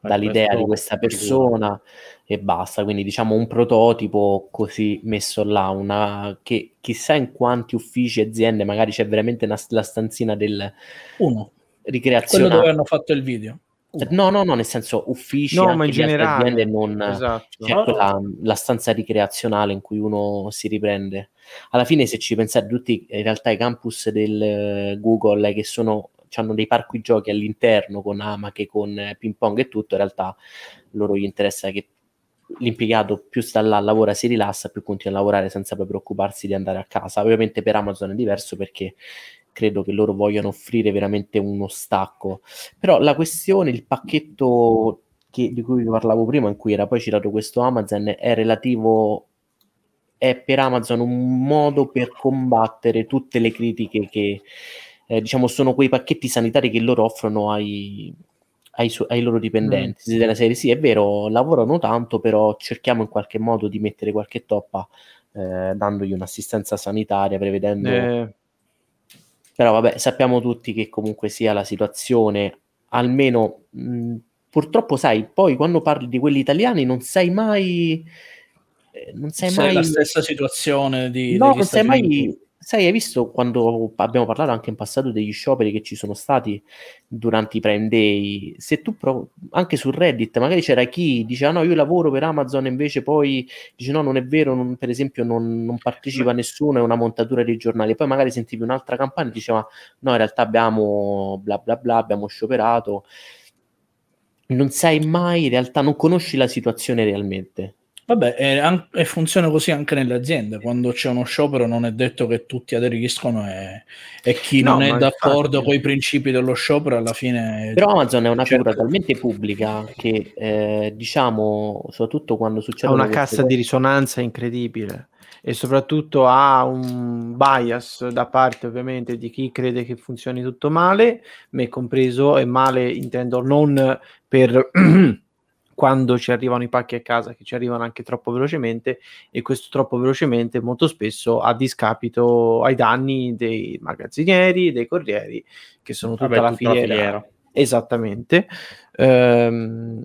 dall'idea di questa persona e basta. Quindi, diciamo, un prototipo così messo là, una che chissà in quanti uffici e aziende magari c'è veramente una- la stanzina del Uno, quello ricreazionale. dove hanno fatto il video. No, no, no, nel senso uffici, No, ma in generale. aziende non... Esatto. C'è quella, la stanza ricreazionale in cui uno si riprende. Alla fine, se ci pensate, tutti in realtà i campus del eh, Google che sono, hanno dei parchi giochi all'interno con amache, con eh, ping pong e tutto, in realtà loro gli interessa che l'impiegato più sta là, lavora, si rilassa, più continua a lavorare senza poi preoccuparsi di andare a casa. Ovviamente per Amazon è diverso perché credo che loro vogliano offrire veramente uno stacco. Però la questione, il pacchetto che- di cui vi parlavo prima, in cui era poi citato questo Amazon, è relativo, è per Amazon un modo per combattere tutte le critiche che, eh, diciamo, sono quei pacchetti sanitari che loro offrono ai, ai, su- ai loro dipendenti. Della serie, sì, è vero, lavorano tanto, però cerchiamo in qualche modo di mettere qualche toppa, eh, dandogli un'assistenza sanitaria, prevedendo... Eh, Però vabbè, sappiamo tutti che comunque sia la situazione, almeno mh, purtroppo sai, poi quando parli di quelli italiani non sai mai... eh, Non sai mai... la stessa situazione di No, non sai mai... Sai, hai visto quando abbiamo parlato anche in passato degli scioperi che ci sono stati durante i Prime Day? Se tu provi, anche su Reddit, magari c'era chi diceva no, io lavoro per Amazon, invece poi dice no, non è vero, non- per esempio non, non partecipa nessuno, è una montatura dei giornali. Poi magari sentivi un'altra campagna e diceva no, in realtà abbiamo bla bla bla, abbiamo scioperato. Non sai mai, in realtà non conosci la situazione realmente. Vabbè, e, an- e funziona così anche nelle aziende. Quando c'è uno sciopero non è detto che tutti aderiscono e, e chi No, non è d'accordo con i principi dello sciopero alla fine... Però Amazon è una figura talmente pubblica che, eh, diciamo, soprattutto quando ha succedono una cassa cose- di risonanza incredibile e soprattutto ha un bias da parte ovviamente di chi crede che funzioni tutto male, me compreso, e male intendo non per quando ci arrivano i pacchi a casa, che ci arrivano anche troppo velocemente e questo troppo velocemente molto spesso a discapito ai danni dei magazzinieri, dei corrieri, che sono tutta, Vabbè, la, tutta la filiera. filiera. Esattamente. Ehm,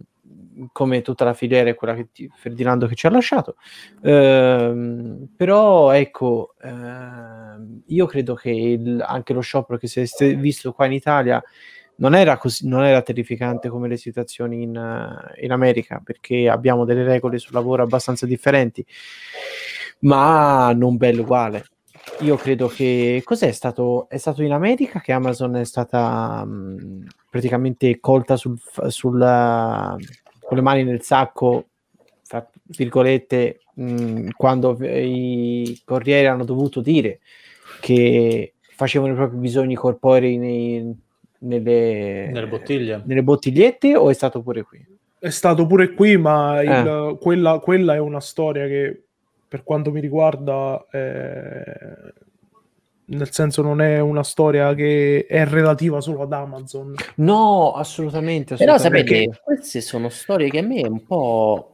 come tutta la filiera è quella che ti- Ferdinando che ci ha lasciato. Ehm, però ecco, ehm, io credo che il- anche lo sciopero che si è st- visto qua in Italia non era, così, non era terrificante come le situazioni in, eh, in America, perché abbiamo delle regole sul lavoro abbastanza differenti, ma non bello uguale. Io credo che cos'è stato? È stato in America che Amazon è stata mh, praticamente colta sul, f- sulla- con le mani nel sacco, fra virgolette, mh, quando i corrieri hanno dovuto dire che facevano i propri bisogni corporei nei- nelle, Nelle bottiglie. nelle bottigliette o è stato pure qui? È stato pure qui, ma il- Eh. quella, quella è una storia che, per quanto mi riguarda, eh, nel senso non è una storia che è relativa solo ad Amazon. No, assolutamente. Però assolutamente. sapete, queste sono storie che a me un po'...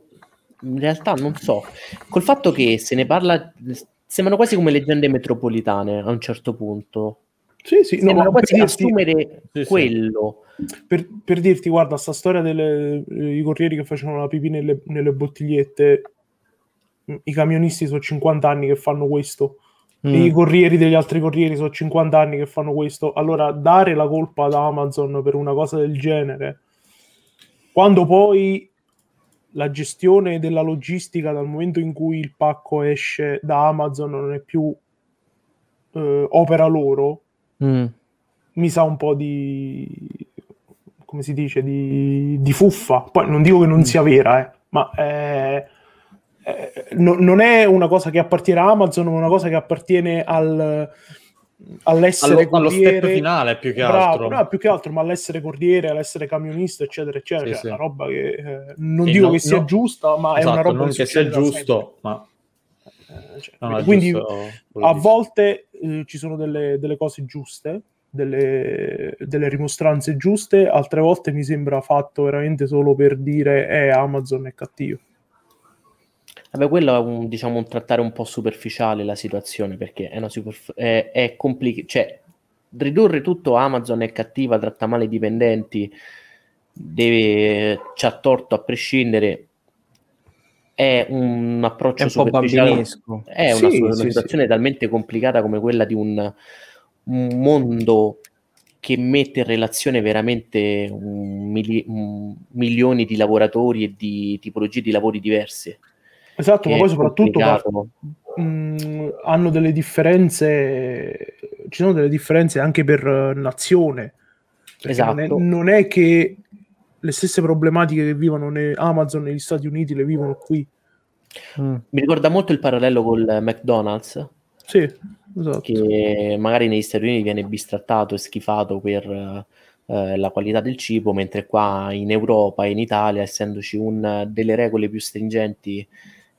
In realtà non so, col fatto che se ne parla, sembrano quasi come leggende metropolitane a un certo punto. Sì, sì, no, ma quasi dirti, assumere Sì, sì. quello. per, per dirti, guarda, sta storia dei corrieri che facevano la pipì nelle, nelle bottigliette, i camionisti sono 50 anni che fanno questo. Mm. i corrieri degli altri corrieri sono 50 anni che fanno questo. Allora, dare la colpa ad Amazon per una cosa del genere, quando poi la gestione della logistica dal momento in cui il pacco esce da Amazon non è più eh, opera loro, Mm. mi sa un po' di come si dice di, di fuffa. Poi non dico che non sia vera, eh, ma eh, eh, no- non è una cosa che appartiene a Amazon, ma una cosa che appartiene al, all'essere Allo, allo corriere. step finale più che Bravo, altro. no, più che altro, ma all'essere corriere, all'essere camionista, eccetera, eccetera. Sì, Cioè, sì. una roba che eh, non Sì, dico no- che sia no- giusta, ma è Esatto, una roba non che sia succede da giusto, ma sempre. Eh, cioè, non è quindi giusto a volte eh, ci sono delle, delle cose giuste, delle, delle rimostranze giuste, altre volte mi sembra fatto veramente solo per dire eh, Amazon è cattivo. Vabbè, quello è un, diciamo, un trattare un po' superficiale la situazione perché è, una superf- è, è complicato. Cioè, ridurre tutto Amazon è cattiva, tratta male i dipendenti, deve, c'ha torto a prescindere. È un approccio È un po' superficiale. bambinesco. È una, Sì, una sì, situazione talmente complicata come quella di un, un mondo che mette in relazione veramente un mili- un milioni di lavoratori e di tipologie di lavori diverse. Esatto, ma poi soprattutto complicato. mh, hanno delle differenze, ci sono delle differenze anche per eh, nazione. Perché non, è, Esatto. non è che le stesse problematiche che vivono ne- Amazon negli Stati Uniti le vivono qui. Mm. Mi ricorda molto il parallelo col McDonald's, Sì, esatto. che magari negli Stati Uniti viene bistrattato e schifato per eh, la qualità del cibo, mentre qua in Europa e in Italia, essendoci un- delle regole più stringenti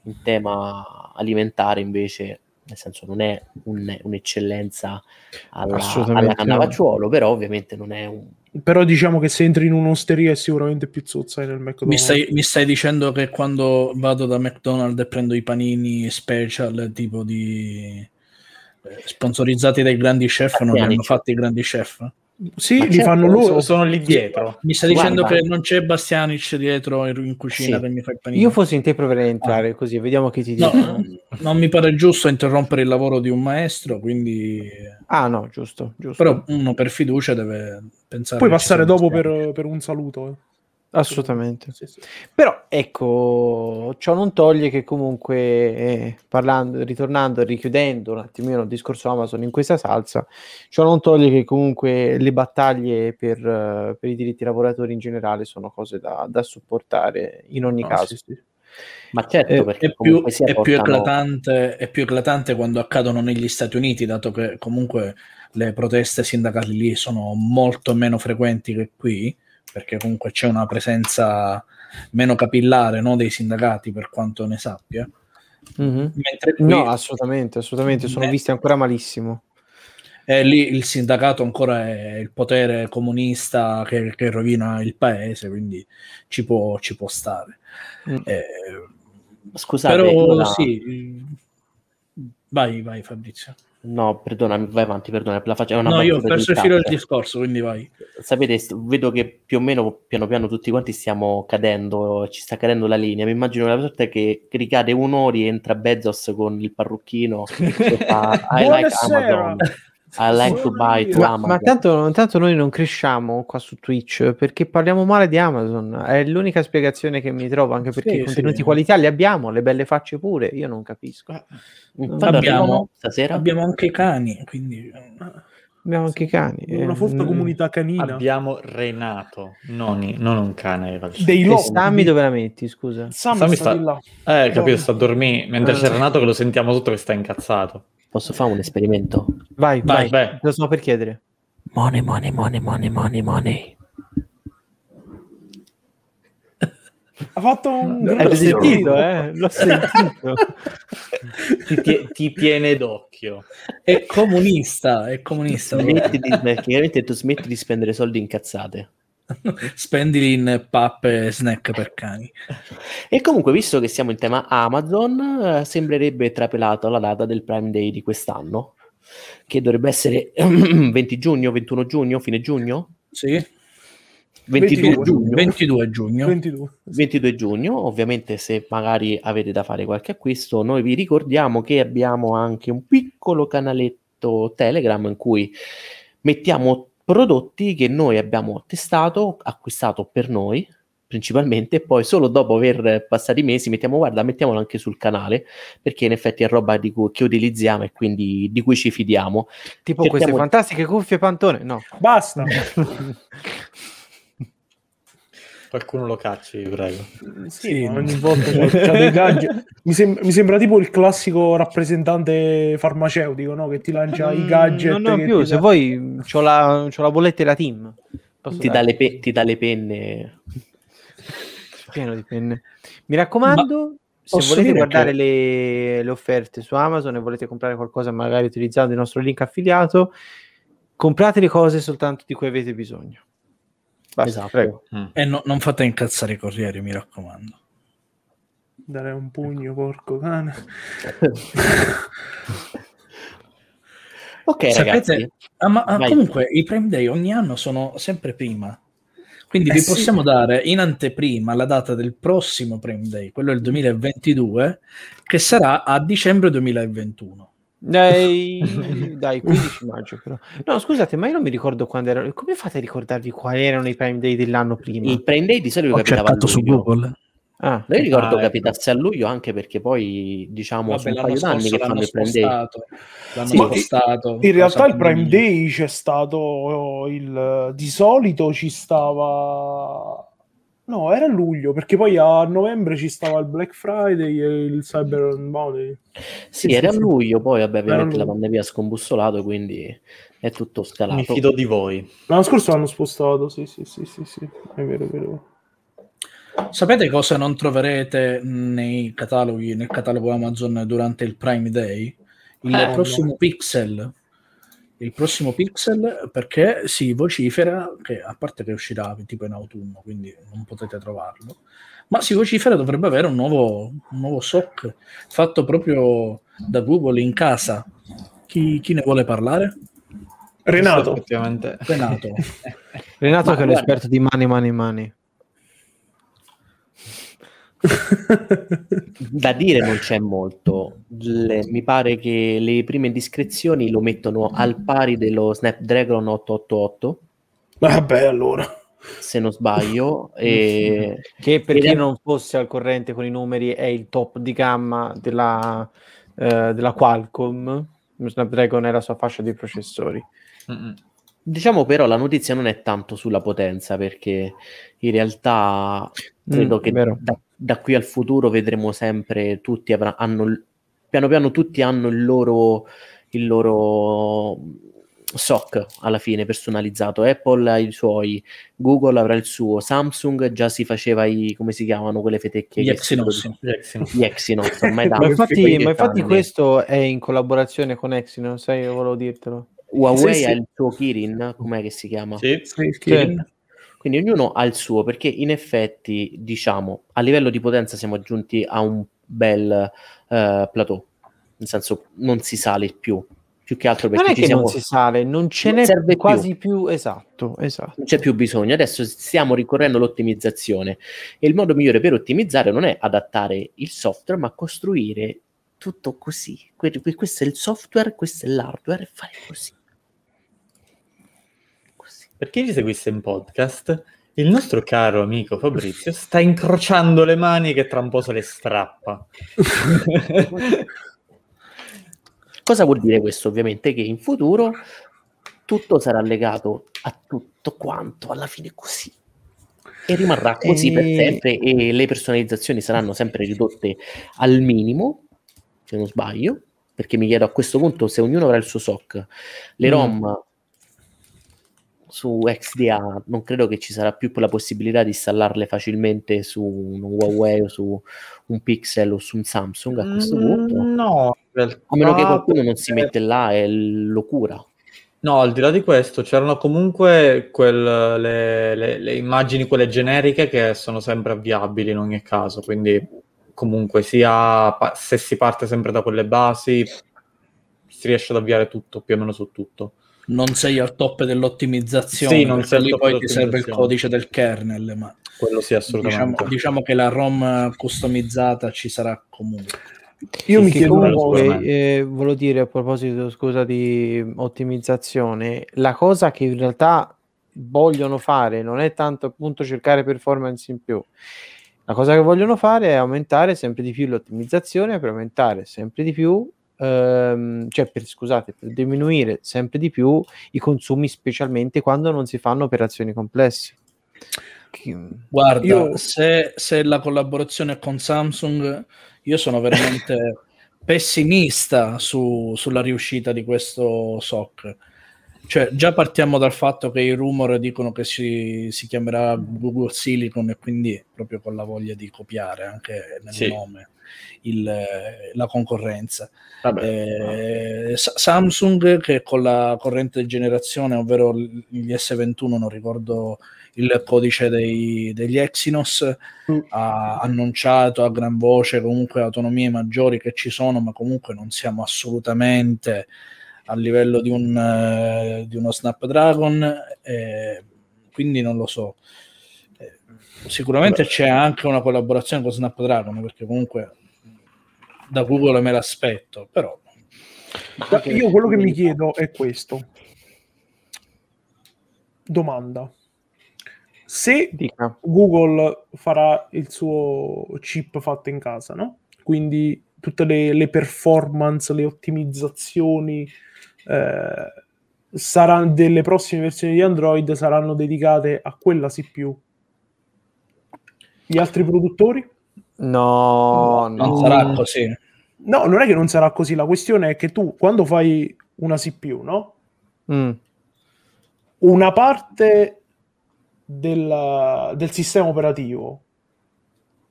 in tema alimentare, invece, nel senso non è un- un'eccellenza alla, alla Cannavacciuolo, però ovviamente non è un... Però diciamo che se entri in un'osteria è sicuramente più zozza nel Mi McDonald's. stai, mi stai dicendo che quando vado da McDonald's e prendo i panini special tipo di eh, sponsorizzati dai grandi chef non li hanno fatti i grandi chef? Sì, Ma li certo, fanno Sono, loro. sono lì dietro. Mi stai dicendo Guarda. che non c'è Bastianic dietro in, in cucina Sì. che mi fa il panino? Io fossi in te proverei a entrare così, vediamo che ti No, dicono. non mi pare giusto interrompere il lavoro di un maestro, quindi Ah no, giusto, giusto. però uno per fiducia deve pensare Puoi passare dopo per, per un saluto. eh. Assolutamente. Sì, sì. Però ecco, ciò non toglie che comunque eh, parlando, ritornando e richiudendo un attimino il discorso Amazon in questa salsa, ciò non toglie che comunque le battaglie per, eh, per i diritti lavoratori in generale sono cose da, da supportare in ogni Ah, caso. sì, sì. Ma certo, Eh, perché è più, è, più eclatante, è più eclatante quando accadono negli Stati Uniti, dato che comunque le proteste sindacali lì sono molto meno frequenti che qui, perché comunque c'è una presenza meno capillare no, dei sindacati, per quanto ne sappia. Mhm. Mentre qui No, assolutamente, assolutamente, sono Beh. visti ancora malissimo. eh, lì il sindacato ancora è il potere comunista che, che rovina il paese, quindi ci può, ci può stare. Mm. Eh, Scusate, però la- sì, vai, vai Fabrizio. No, perdonami, vai avanti, perdona, la faccio, No, io ho perso il filo del irritante. discorso, quindi vai. Sapete, vedo che più o meno piano piano tutti quanti stiamo cadendo, ci sta cadendo la linea. Mi immagino una sorta che ricade uno, rientra Bezos con il parrucchino e fa I like. Amazon. I like to buy to Ma, Amazon. ma tanto, tanto noi non cresciamo qua su Twitch perché parliamo male di Amazon. È l'unica spiegazione che mi trovo, anche perché Sì, i contenuti sì. qualità li abbiamo, le belle facce pure. Io non capisco. Quando Abbiamo- arrivano stasera? Abbiamo anche i cani, quindi Abbiamo anche i cani. Una eh, forte mm. comunità canina. Abbiamo Renato, non, non un cane. Dei E lobby. Sammy dove la metti, scusa? Sammy Sammy sta sta- di là. Eh, capito, sta a dormire. Mentre Eh. c'è Renato che lo sentiamo sotto che sta incazzato. Posso fare un esperimento? Vai, vai, Vai, vai. lo sto per chiedere. Money, money, money, money, money, money. Ha fatto un... Eh, L'ho sentito, eh? L'ho sentito. Ti, ti tiene d'occhio. è comunista, è comunista. Smetti di, chiaramente tu smetti di spendere soldi in cazzate. Spendili in pappe e snack per cani. E comunque, visto che siamo in tema Amazon, eh, sembrerebbe trapelato la data del Prime Day di quest'anno, che dovrebbe essere 20 giugno, 21 giugno, fine giugno? Sì, 22 22 giugno. 22 giugno. 22. 22 giugno, ovviamente se magari avete da fare qualche acquisto, noi vi ricordiamo che abbiamo anche un piccolo canaletto Telegram in cui mettiamo prodotti che noi abbiamo testato, acquistato per noi principalmente, e poi solo dopo aver passati i mesi mettiamo guarda, mettiamolo anche sul canale, perché in effetti è roba di cui, che utilizziamo e quindi di cui ci fidiamo. Tipo Cerchiamo queste fantastiche cuffie pantone. No. Basta. Qualcuno lo cacci, prego. Sì, ma no. ogni volta gadget. Mi, sem- mi sembra tipo il classico rappresentante farmaceutico, no? Che ti lancia i gadget. Non ne ho che più, se dà- vuoi c'ho la, c'ho la bolletta e la team. Posso Ti dà, pe- ti dà le penne. pieno di penne. Mi raccomando, se posso volete guardare che- le, le offerte su Amazon e volete comprare qualcosa magari utilizzando il nostro link affiliato, comprate le cose soltanto di cui avete bisogno. Basta, Esatto. prego. Mm. E no- non fate incazzare i corrieri, mi raccomando. Dare un pugno, porco cane. Ok, Sapete, ragazzi. ah, ma, ah, comunque i Prime Day ogni anno sono sempre prima. Quindi Eh vi sì. possiamo dare in anteprima la data del prossimo Prime Day, quello del 2022, che sarà a dicembre 2021. Dai, dai 15 maggio però. No, scusate, ma io non mi ricordo quando erano. Come fate a ricordarvi quali erano i Prime Day dell'anno prima? Il Prime Day di solito Ho capitava a su. Google. Ah, io ricordo Ah, ecco. capitasse a luglio anche perché poi diciamo Vabbè, sono un paio d'anni che fanno l'hanno il Prime Day. L'hanno Sì. spostato. In realtà il Prime. Day c'è stato il di solito ci stava no, era a luglio perché poi a novembre ci stava il Black Friday e il Cyber Monday. Sì, Sì, era a sì, sì. luglio, poi vabbè, ovviamente Era la pandemia ha scombussolato, quindi è tutto Mi scalato. fido di voi. L'anno scorso l'hanno spostato, sì, sì, sì, sì, sì. È vero, è vero. Sapete cosa non troverete nei cataloghi, nel catalogo Amazon durante il Prime Day? Il Eh, prossimo Pixel. Il prossimo Pixel perché si vocifera che, a parte che uscirà tipo in autunno, quindi non potete trovarlo, ma si vocifera dovrebbe avere un nuovo, un nuovo SOC fatto proprio da Google in casa. Chi, chi ne vuole parlare? Renato. Renato. Renato Ma che è l'esperto di money, money, money. Da dire non c'è molto. Le- mi pare che le prime indiscrezioni lo mettono al pari dello Snapdragon 888, Vabbè, allora. se non sbaglio. e... Che per chi non fosse al corrente con i numeri è il top di gamma della, eh, della Qualcomm. Snapdragon è la sua fascia di processori. Mm-mm. Diciamo però la notizia non è tanto sulla potenza perché in realtà credo Mm, che vero. da, da qui al futuro vedremo sempre tutti avra- hanno piano piano tutti hanno il loro il loro SOC alla fine personalizzato Apple ha i suoi Google avrà il suo Samsung già si faceva i come si chiamano quelle fetecchie Gli che Exynos. Gli Exynos ormai da Ma infatti, ma infatti questo è in collaborazione con Exynos, sai, io volevo dirtelo. Huawei Sì, sì. ha il suo Kirin com'è che si chiama? Sì. Sì, Sì. Quindi ognuno ha il suo, perché in effetti, diciamo, a livello di potenza siamo giunti a un bel eh, plateau, nel senso non si sale più, più che altro perché Non è ci che siamo, non si sale, non ce Non n'è serve quasi più. Esatto, esatto. non c'è più bisogno, adesso stiamo ricorrendo all'ottimizzazione e il modo migliore per ottimizzare non è adattare il software, ma costruire tutto così. Que- que- Questo è il software, questo è l'hardware, e fare così. Per chi ci seguisse in podcast, il nostro caro amico Fabrizio sta incrociando le mani che tra un po' se le strappa. Cosa vuol dire questo? Ovviamente che in futuro tutto sarà legato a tutto quanto, alla fine così. E rimarrà così per E- sempre e le personalizzazioni saranno sempre ridotte al minimo, se non sbaglio, perché mi chiedo a questo punto se ognuno avrà il suo SOC. Le Mm. ROM su XDA non credo che ci sarà più la possibilità di installarle facilmente su un Huawei o su un Pixel o su un Samsung a questo punto. Mm, No, in realtà- A meno che qualcuno non si mette là e lo cura. No, al di là di questo, c'erano comunque quel- le, le- le immagini, quelle generiche, che sono sempre avviabili in ogni caso. Quindi, comunque, sia se si parte sempre da quelle basi, si riesce ad avviare tutto più o meno su tutto. Non sei al top dell'ottimizzazione, Sì, non sei lì poi ti serve il codice del kernel, ma Quello sì, diciamo, assolutamente. diciamo che la ROM customizzata ci sarà comunque. Io mi chiedo comunque, eh, volevo dire a proposito, scusa, di ottimizzazione, la cosa che in realtà vogliono fare non è tanto appunto cercare performance in più. La cosa che vogliono fare è aumentare sempre di più l'ottimizzazione per aumentare sempre di più, ehm, cioè per, scusate, per diminuire sempre di più i consumi, specialmente quando non si fanno operazioni complesse. Che- Guarda, Io- se, se la collaborazione è con Samsung, io sono veramente pessimista su- sulla riuscita di questo SOC. Cioè, già partiamo dal fatto che i rumor dicono che si, si chiamerà Google Silicon e quindi proprio con la voglia di copiare anche nel Sì. nome il- la concorrenza. Vabbè. Eh, Sa- Samsung che con la corrente generazione, ovvero gli S21, non ricordo il codice dei- degli Exynos, Mm. ha annunciato a gran voce comunque autonomie maggiori che ci sono, ma comunque non siamo assolutamente a livello di, un, eh, di uno Snapdragon, eh, quindi non lo so. Eh, sicuramente c'è anche una collaborazione con Snapdragon, perché comunque da Google me l'aspetto, però Ma io quello che mi chiedo è questo. Domanda. Se Dica. Google farà il suo chip fatto in casa, no? Quindi tutte le, le performance, le ottimizzazioni eh, saranno delle prossime versioni di Android saranno dedicate a quella CPU. Gli altri produttori? No, non no. sarà così. No, non è che non sarà così. La questione è che tu, quando fai una CPU, no? Mm. Una parte della- del sistema operativo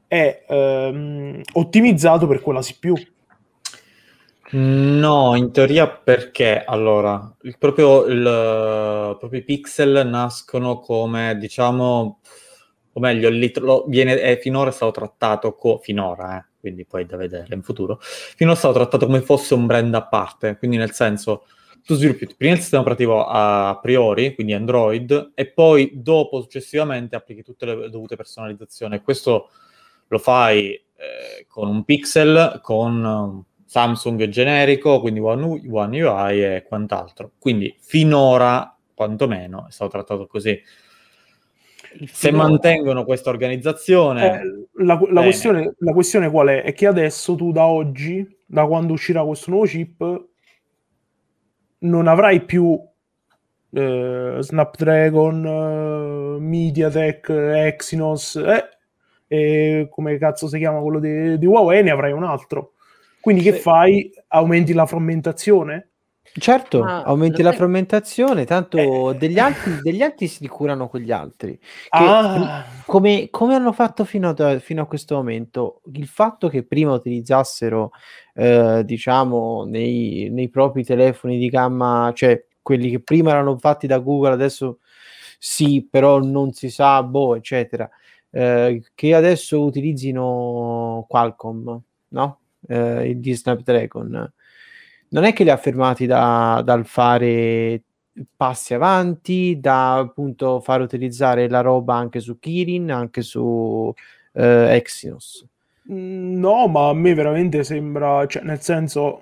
è ehm, ottimizzato per quella CPU. No, in teoria perché allora, il proprio, il, proprio i pixel nascono come, diciamo, o meglio, il litro- viene, è, finora stato trattato co- finora, eh, quindi poi da vedere in futuro, finora è stato trattato come fosse un brand a parte, quindi nel senso, tu sviluppi prima il sistema operativo a priori, quindi Android, e poi dopo, successivamente, applichi tutte le dovute personalizzazioni. Questo lo fai eh, con un pixel, con Samsung generico, quindi One, U- One UI e quant'altro. Quindi finora, quantomeno, è stato trattato così. Se Finora- mantengono questa organizzazione, Eh, la, la questione, la questione qual è? È che adesso tu da oggi, da quando uscirà questo nuovo chip, non avrai più eh, Snapdragon, eh, MediaTek, Exynos, eh, e come cazzo si chiama quello di, di Huawei, ne avrai un altro. Quindi che fai? Aumenti la frammentazione? Certo, Ma aumenti la frammentazione, tanto Eh. degli altri, degli altri si curano con gli altri. Che Ah, come, come hanno fatto fino a, fino a questo momento, il fatto che prima utilizzassero, eh, diciamo, nei, nei propri telefoni di gamma, cioè quelli che prima erano fatti da Google, adesso sì, però non si sa, boh, eccetera, eh, che adesso utilizzino Qualcomm, no? Eh, di Snapdragon. Non è che li ha fermati da- dal fare passi avanti, da appunto far utilizzare la roba anche su Kirin, anche su eh, Exynos. Mm, No, ma a me veramente sembra, cioè, nel senso,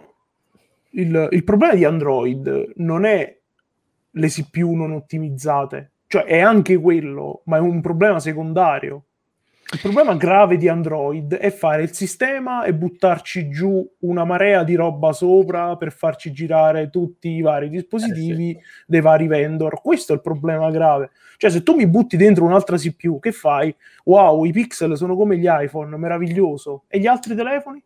il, il problema di Android non è le CPU non ottimizzate, cioè è anche quello, ma è un problema secondario. Il problema grave di Android è fare il sistema e buttarci giù una marea di roba sopra per farci girare tutti i vari dispositivi dei vari vendor. Questo è il problema grave. Cioè, se tu mi butti dentro un'altra CPU, che fai? Wow, i pixel sono come gli iPhone, meraviglioso. E gli altri telefoni?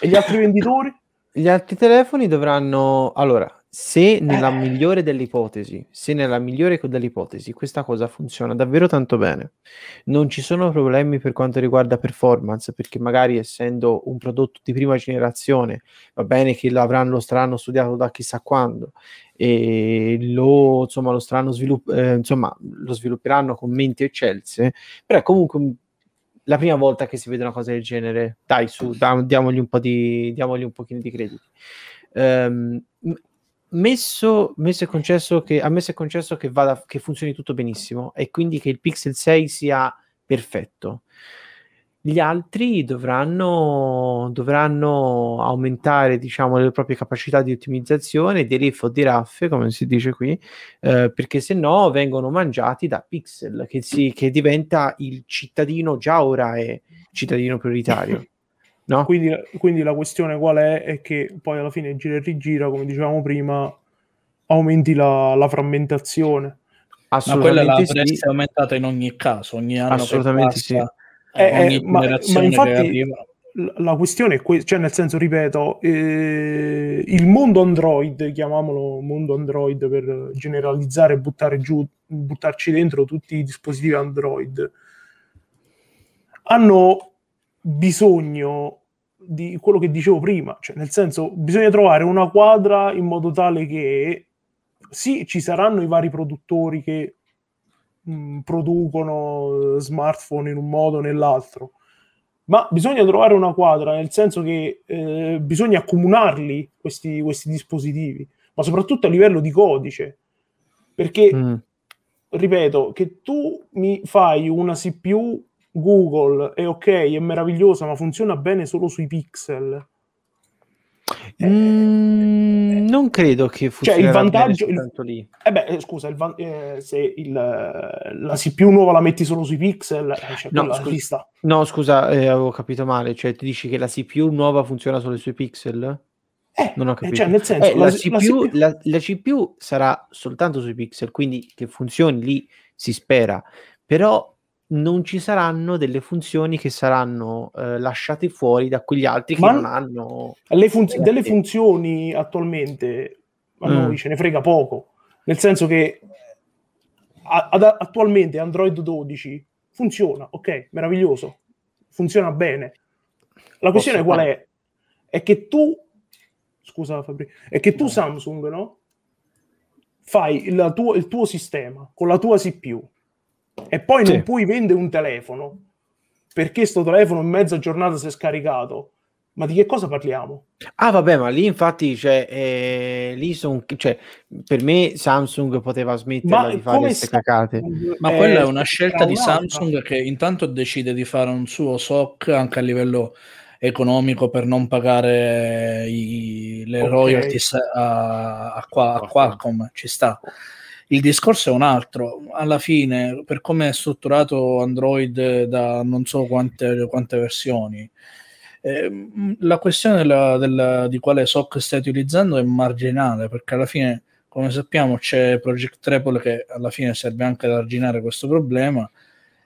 E gli altri venditori? Gli altri telefoni dovranno, allora, se nella Eh. migliore delle ipotesi, se nella migliore delle ipotesi questa cosa funziona davvero tanto bene, non ci sono problemi per quanto riguarda performance, perché magari essendo un prodotto di prima generazione, va bene che l'avranno, lo saranno studiato da chissà quando e lo, insomma, lo saranno svilupp- eh, insomma, lo svilupperanno con menti eccelse, però è comunque un- la prima volta che si vede una cosa del genere, dai su, da- diamogli un po' di, diamogli un pochino di crediti. Ehm, m- messo, messo e concesso che, ammesso e concesso che, vada, che funzioni tutto benissimo e quindi che il Pixel 6 sia perfetto. Gli altri dovranno, dovranno aumentare diciamo, le proprie capacità di ottimizzazione di riff o di raffe, come si dice qui, eh, perché se no vengono mangiati da Pixel, che, si, che diventa il cittadino, già ora è cittadino prioritario. No? Quindi, quindi la questione qual è? È che poi alla fine gira e rigira, come dicevamo prima, aumenti la, la frammentazione. Ma quella Assolutamente l'avresti sì. aumentata in ogni caso, ogni anno Assolutamente passa, sì. eh, Eh, ogni eh, ma- ma infatti-. La- La questione è questa, cioè nel senso, ripeto, eh, il mondo Android, chiamiamolo mondo Android per generalizzare e buttare giù, buttarci dentro tutti i dispositivi Android, hanno bisogno di quello che dicevo prima, cioè nel senso bisogna trovare una quadra in modo tale che sì, ci saranno i vari produttori che mh, producono eh, smartphone in un modo o nell'altro, ma bisogna trovare una quadra, nel senso che eh, bisogna accomunarli questi, questi dispositivi, ma soprattutto a livello di codice, perché Mm. ripeto, che tu mi fai una CPU Google è ok, è meravigliosa, ma funziona bene solo sui pixel. Eh, Mm, Non credo che Cioè, funzioni il vantaggio- il- lì. Eh beh, eh, scusa, il van- eh, se il, eh, la CPU nuova la metti solo sui pixel, eh, cioè No, scusa. No, scusa, eh, avevo capito male. Cioè, ti dici che la CPU nuova funziona solo sui pixel? Eh, Non ho eh, capito. cioè, nel senso, Eh, la, la CPU la- la CPU sarà soltanto sui pixel, quindi che funzioni lì si spera, però non ci saranno delle funzioni che saranno eh, lasciate fuori da quegli altri che Ma- non hanno... le funz- Eh, delle funzioni attualmente a Mm. noi ce ne frega poco, nel senso che a- ad- attualmente Android 12 funziona, ok, meraviglioso, funziona bene. La questione Posso qual fare- è? È che tu, scusa Fabri, è che tu Samsung, no? Fai il tuo, il tuo sistema con la tua CPU e poi Sì. non puoi vendere un telefono perché sto telefono in mezza giornata si è scaricato. Ma di che cosa parliamo? Ah, vabbè, ma lì infatti, cioè, eh, lì son, cioè, per me Samsung poteva smetterla di fare queste sta- cacate. Ma Eh, quella è una sarà scelta di. Samsung che intanto decide di fare un suo SOC anche a livello economico per non pagare i- le Ok. royalties a, a Qua- a Qualcomm, ci sta. Il discorso è un altro, alla fine, per come è strutturato Android da non so quante, quante versioni, ehm, la questione della- della- di quale SOC stai utilizzando è marginale, perché alla fine, come sappiamo, c'è Project Treble che alla fine serve anche ad arginare questo problema,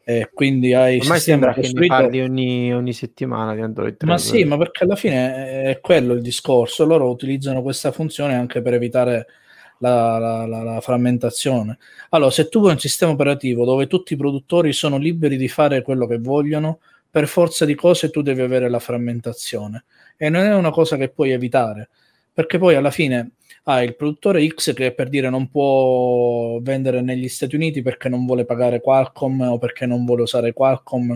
e quindi hai Ormai sembra che costruito- parli ogni, ogni settimana di Android 3. ma sì, ma perché alla fine è quello il discorso. Loro utilizzano questa funzione anche per evitare la, la- la- la frammentazione. Allora, se tu hai un sistema operativo dove tutti i produttori sono liberi di fare quello che vogliono, per forza di cose tu devi avere la frammentazione. E non è una cosa che puoi evitare, perché poi alla fine hai il produttore X che per dire non può vendere negli Stati Uniti perché non vuole pagare Qualcomm o perché non vuole usare Qualcomm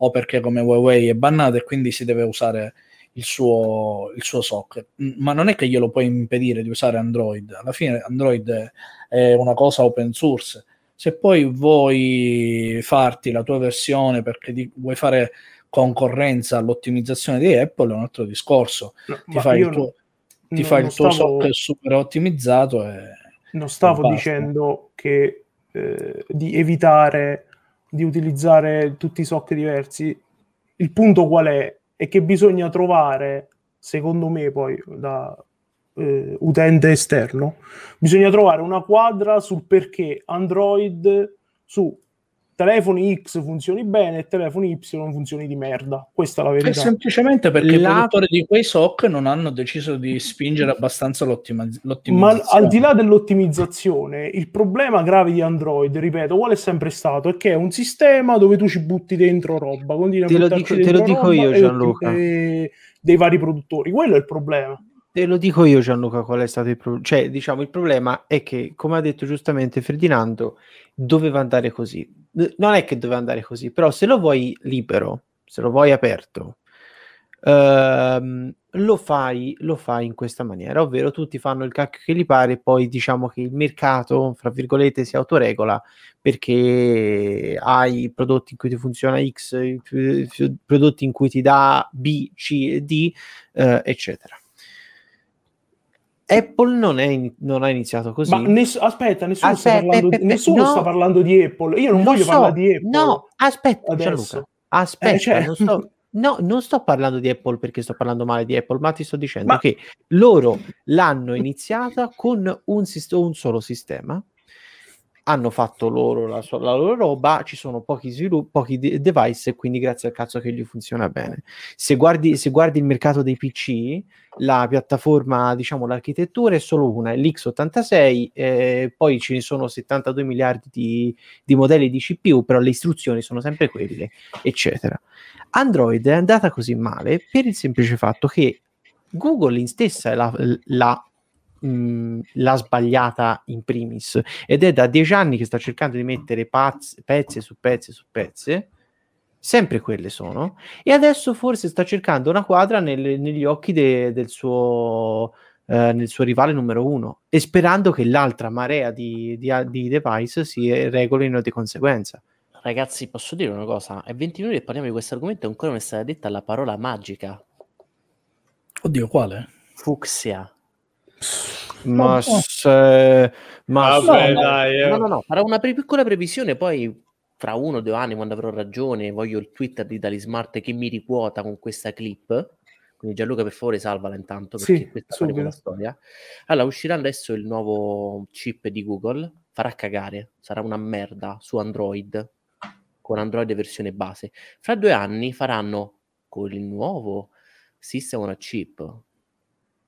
o perché come Huawei è bannato e quindi si deve usare il suo, il suo SOC. Mm, Ma non è che glielo puoi impedire di usare Android. Alla fine Android è- una cosa open source. Se poi vuoi farti la tua versione perché di- vuoi fare concorrenza all'ottimizzazione di Apple è un altro discorso. No, Ti fai il tuo, ti non- fai il tuo stavo- SOC super ottimizzato e non stavo dicendo che eh, di evitare di utilizzare tutti i SOC diversi. Il punto qual è? È che bisogna trovare, secondo me, poi da eh, utente esterno, bisogna trovare una quadra sul perché Android su telefoni X funzioni bene e telefoni Y funzioni di merda. Questa è la È verità. semplicemente perché i La- produttori di quei SOC non hanno deciso di spingere abbastanza l'ottima- Ma l'ottimizzazione. al di là dell'ottimizzazione, il problema grave di Android, ripeto, qual è sempre stato? È che è un sistema dove tu ci butti dentro roba, continui Te lo dico- te lo dico io, Gianluca. e- dei vari produttori. Quello è il problema. Te lo dico io, Gianluca, qual è stato il problema. Cioè, diciamo, il problema è che, come ha detto giustamente Ferdinando, doveva andare così. Non è che doveva andare così, però se lo vuoi libero, se lo vuoi aperto, ehm, lo, fai, lo fai in questa maniera, ovvero tutti fanno il cacchio che gli pare e poi diciamo che il mercato, fra virgolette, si autoregola perché hai prodotti in cui ti funziona X, prodotti in cui ti dà B, C e D, eh, eccetera. Apple non, è in- non ha iniziato così. Ma ness- aspetta, nessuno, sta, Aspetta, parlando, aspetta, nessuno no. sta parlando di Apple. Io non Lo voglio so, parlare di Apple. No, aspetta. Gianluca. Aspetta, Eh, cioè- non sto, no, non sto parlando di Apple perché sto parlando male di Apple, ma ti sto dicendo Ma- che loro l'hanno iniziata con un, sist- un solo sistema. Hanno fatto loro la, sua- la loro roba, ci sono pochi, svilu- pochi de- device e quindi grazie al cazzo che gli funziona bene. Se guardi, se guardi il mercato dei PC, la piattaforma, diciamo, l'architettura è solo una, è l'X86, eh, poi ce ne sono 72 miliardi di, di modelli di CPU, però le istruzioni sono sempre quelle, eccetera. Android è andata così male per il semplice fatto che Google in stessa l'ha, l'ha, mh, l'ha sbagliata in primis ed è da dieci anni che sta cercando di mettere pazz- pezze su pezze su pezze sempre quelle sono e adesso forse sta cercando una quadra nel- negli occhi de- del suo eh, nel suo rivale numero uno e sperando che l'altra marea di, di, di device si regolino di conseguenza Ragazzi, posso dire una cosa? È 20 minuti che parliamo di questo argomento e ancora non è stata detta la parola magica. Oddio, quale? Fucsia. Ma, No, se- ma Vabbè, no, dai, eh. No, no, no, farò una pre- piccola previsione, poi fra uno o due anni, quando avrò ragione, voglio il Twitter di Talismart che mi riquota con questa clip. Quindi Gianluca, per favore, salvala intanto, perché Sì, questa subito. una storia. Allora, uscirà adesso il nuovo chip di Google, farà cagare, sarà una merda su Android, con Android versione base. Fra due anni faranno con il nuovo System on a Chip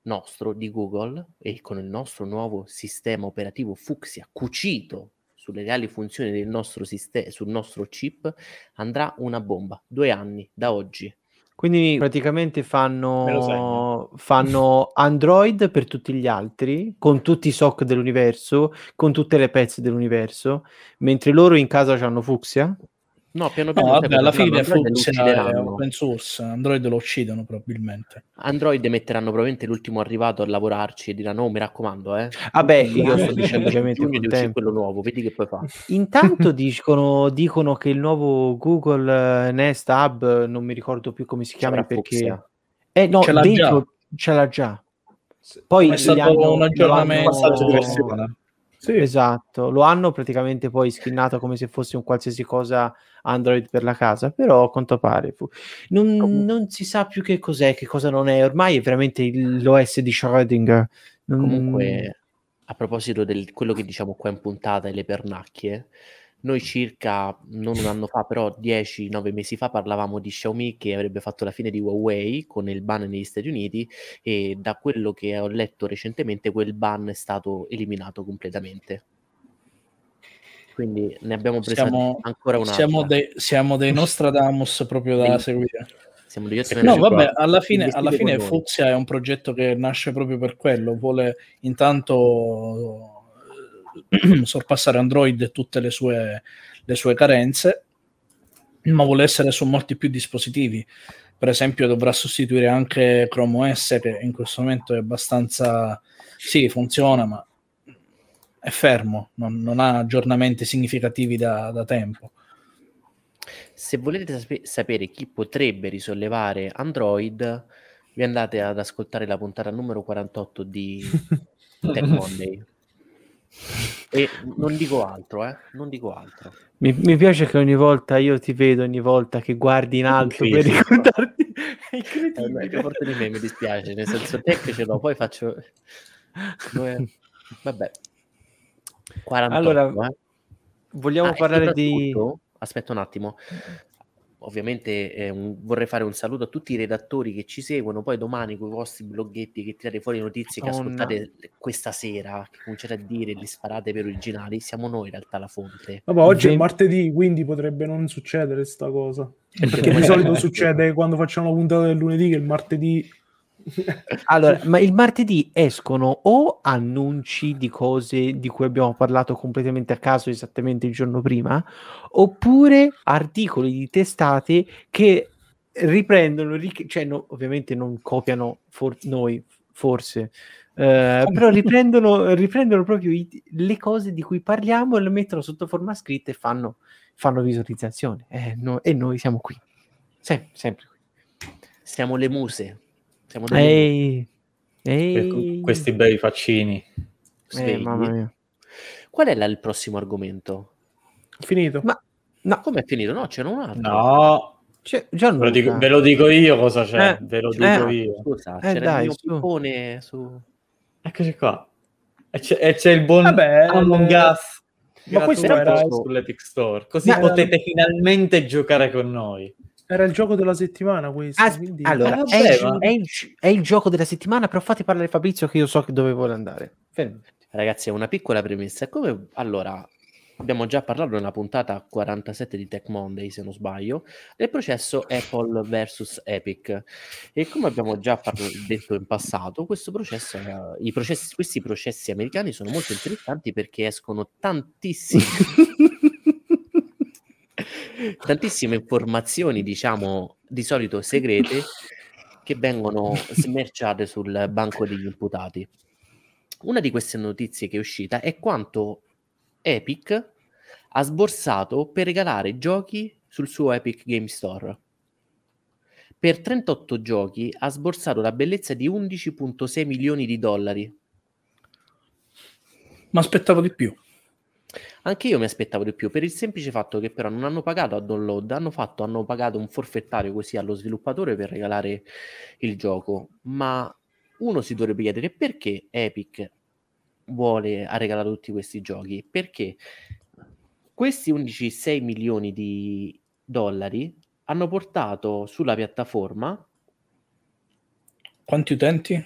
nostro di Google e con il nostro nuovo sistema operativo Fuchsia cucito sulle reali funzioni del nostro sistema, sul nostro chip, andrà una bomba. Due anni da oggi. Quindi praticamente fanno, fanno Android per tutti gli altri, con tutti i SOC dell'universo, con tutte le pezze dell'universo, mentre loro in casa hanno Fuxia. No, piano No, piano vabbè, sai, alla fine Fuchsia è uccideranno. open source, Android lo uccidono probabilmente. Android metteranno probabilmente l'ultimo arrivato a lavorarci e diranno: "Oh, mi raccomando, eh. Vabbè, gli io sto dicendo ovviamente di quello nuovo, vedi che poi fa. Intanto dicono, dicono che il nuovo Google eh, Nest Hub, non mi ricordo più come si chiama perché... Eh no, Ce l'ha dentro ce l'ha già. Poi È stato hanno- un aggiornamento. hanno-. Sì. Esatto, lo hanno praticamente poi skinnato come se fosse un qualsiasi cosa Android per la casa, però a quanto pare fu- non, non si sa più che cos'è, che cosa non è, ormai è veramente l'OS di Schrödinger. Non- Comunque, a proposito di quello che diciamo qua in puntata e le pernacchie, noi circa, non un anno fa, però 10-9 mesi fa parlavamo di Xiaomi che avrebbe fatto la fine di Huawei con il ban negli Stati Uniti e da quello che ho letto recentemente quel ban è stato eliminato completamente. Quindi ne abbiamo presa Siamo, ancora un'altra. siamo, dei, siamo dei Nostradamus proprio da Dei- seguire. Siamo degli ottimi No, vabbè, alla fine, alla fine. Fuxia è un progetto che nasce proprio per quello, vuole intanto eh, sorpassare Android e tutte le sue, le sue carenze, ma vuole essere su molti più dispositivi. Per esempio dovrà sostituire anche Chrome OS che in questo momento è abbastanza... Sì, funziona, ma è fermo, non, non ha aggiornamenti significativi da, da tempo. Se volete sape- sapere chi potrebbe risollevare Android, vi andate ad ascoltare la puntata numero 48 di Tech Monday. E non dico altro, eh? Non dico altro. Mi, mi piace che ogni volta io ti vedo, ogni volta che guardi in alto per ricordarti. È Eh, incredibile. più forte di me, mi dispiace, nel senso tech ce l'ho, poi faccio... Vabbè. 48, Allora, eh. Vogliamo Ah, parlare di... Aspetta un attimo. Ovviamente eh, un- vorrei fare un saluto a tutti i redattori che ci seguono. Poi domani con i vostri bloghetti che tirate fuori notizie che Madonna. ascoltate questa sera, che cominciate a dire li sparate per originali. Siamo noi in realtà la fonte. Vabbè, oggi è Ven- martedì, quindi potrebbe non succedere sta cosa. Perché di solito succede quando facciamo la puntata del lunedì che il martedì... Allora, ma il martedì escono o annunci di cose di cui abbiamo parlato completamente a caso esattamente il giorno prima, oppure articoli di testate che riprendono, ric- cioè no- ovviamente non copiano for- noi, forse, eh, però riprendono, riprendono proprio i- le cose di cui parliamo e le mettono sotto forma scritta e fanno, fanno visualizzazione. Eh, no- e noi siamo qui, Sem- sempre qui. Siamo le muse. Siamo delle Ehi, ehi. Questi bei faccini. Eh, Svegli. mamma mia. Qual è la- il prossimo argomento? Finito. Ma no, Come è finito? No, c'era un altro. No, c'è ve lo, dico, ve lo dico io cosa c'è. Eh, ve lo eh. dico io. Scusa, Eh, c'era dai, il mio su. pippone su... Eccoci qua. E c'è, e c'è il buon Vabbè, Among eh, Us. ma questo era- sull'Epic Store. Così Ma- potete finalmente giocare con noi. Era il gioco della settimana questo. Ah, quindi- allora, Ah, vabbè, è, il, ma- è il- è il gioco della settimana, però fate parlare Fabrizio che io so che dove vuole andare. Fermi. Ragazzi, è una piccola premessa. Come allora, abbiamo già parlato nella puntata 47 di Tech Monday, se non sbaglio, del processo Apple versus Epic. E come abbiamo già parla- detto in passato, questo processo, eh, i processi, questi processi americani sono molto interessanti perché escono tantissimi tantissime informazioni, diciamo, di solito segrete, che vengono smerciate sul banco degli imputati. Una di queste notizie che è uscita è quanto Epic ha sborsato per regalare giochi sul suo Epic Game Store. Per 38 giochi ha sborsato la bellezza di 11.6 milioni di dollari. Ma aspettavo di più. Anche io mi aspettavo di più, per il semplice fatto che però non hanno pagato a download, hanno, fatto, hanno pagato un forfettario così allo sviluppatore per regalare il gioco. Ma uno si dovrebbe chiedere perché Epic vuole ha regalato tutti questi giochi? Perché questi 11,6 milioni di dollari hanno portato sulla piattaforma Quanti utenti?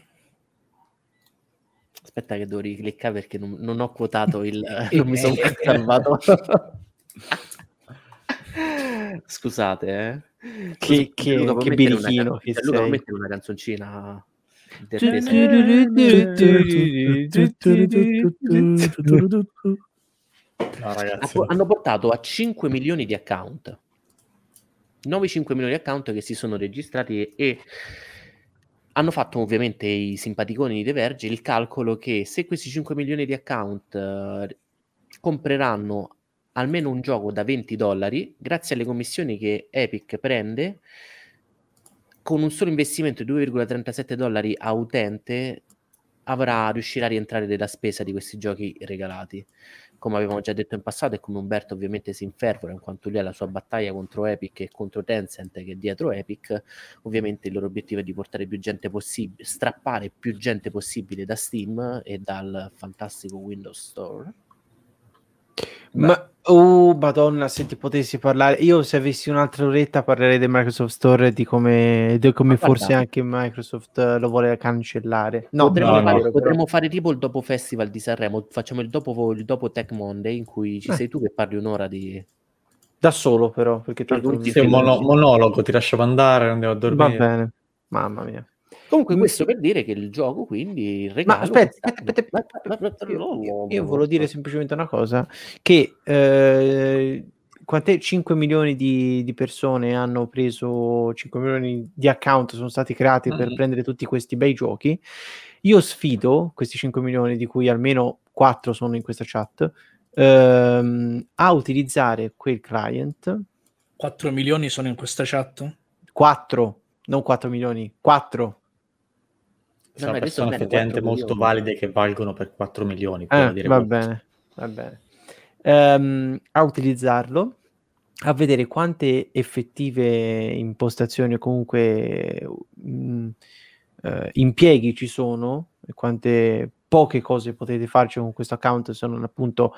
Aspetta che devo ricliccare perché non, non ho quotato il... non mi sono salvato. Scusate, eh. Che, che, Luca, che birichino che Luca, puoi sei. mettere una canzoncina No, ragazzi. Hanno portato a 5 milioni di account 9 5 milioni di account che si sono registrati e hanno fatto ovviamente i simpaticoni di The Verge il calcolo che se questi 5 milioni di account eh, compreranno almeno un gioco da 20 dollari grazie alle commissioni che Epic prende con un solo investimento di 2,37 dollari a utente avrà, riuscirà a rientrare della spesa di questi giochi regalati. Come avevamo già detto in passato e come Umberto ovviamente si infervora in quanto lui ha la sua battaglia contro Epic e contro Tencent che è dietro Epic, ovviamente il loro obiettivo è di portare più gente possibile, strappare più gente possibile da Steam e dal fantastico Windows Store. Ma, oh, madonna, se ti potessi parlare, io se avessi un'altra oretta parlerei del Microsoft Store e di come, di come forse anche Microsoft eh, lo vuole cancellare. No, potremmo, no, fare, no. potremmo fare tipo il dopo festival di Sanremo, facciamo il dopo, il dopo Tech Monday in cui ci Eh. sei tu che parli un'ora di... da solo però, perché tanto tutti Sì, un mono- monologo, ti lasciamo andare, andiamo a va dormire. bene. Mamma mia. Comunque questo per dire che il gioco quindi Ma regalo aspetta, quest'anno- aspetta, aspetta, io, io volevo dire semplicemente una cosa, che eh, quant'è 5 milioni di, di persone hanno preso 5 milioni di account sono stati creati per Mm. prendere tutti questi bei giochi. Io sfido questi 5 milioni, di cui almeno 4 sono in questa chat, ehm, a utilizzare quel client 4 milioni sono in questa chat? 4, non 4 milioni, 4. Sono No, persone effettivamente 4 molto milioni. valide che valgono per 4 milioni. Eh, dire va bene, va bene. Ehm, a utilizzarlo, a vedere quante effettive impostazioni o comunque mh, eh, impieghi ci sono e quante poche cose potete farci con questo account se non appunto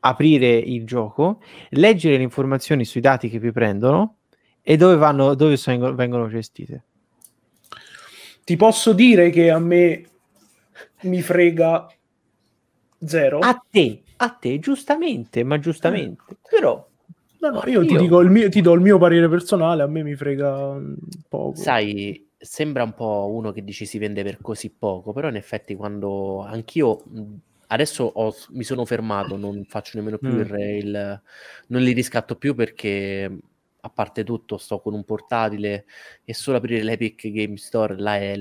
aprire il gioco, leggere le informazioni sui dati che vi prendono e dove vanno, dove sono- vengono gestite. Ti posso dire che a me mi frega zero. A te, a te, giustamente, ma giustamente. Però no, no, io, Ti, dico il mio, ti do il mio parere personale, a me mi frega mm, poco. Sai, sembra un po' uno che dici si vende per così poco, però in effetti quando anch'io mh, adesso ho- mi sono fermato, non faccio nemmeno più Mm. il, il- non li riscatto più perché a parte tutto sto con un portatile e solo aprire l'Epic Game Store là è,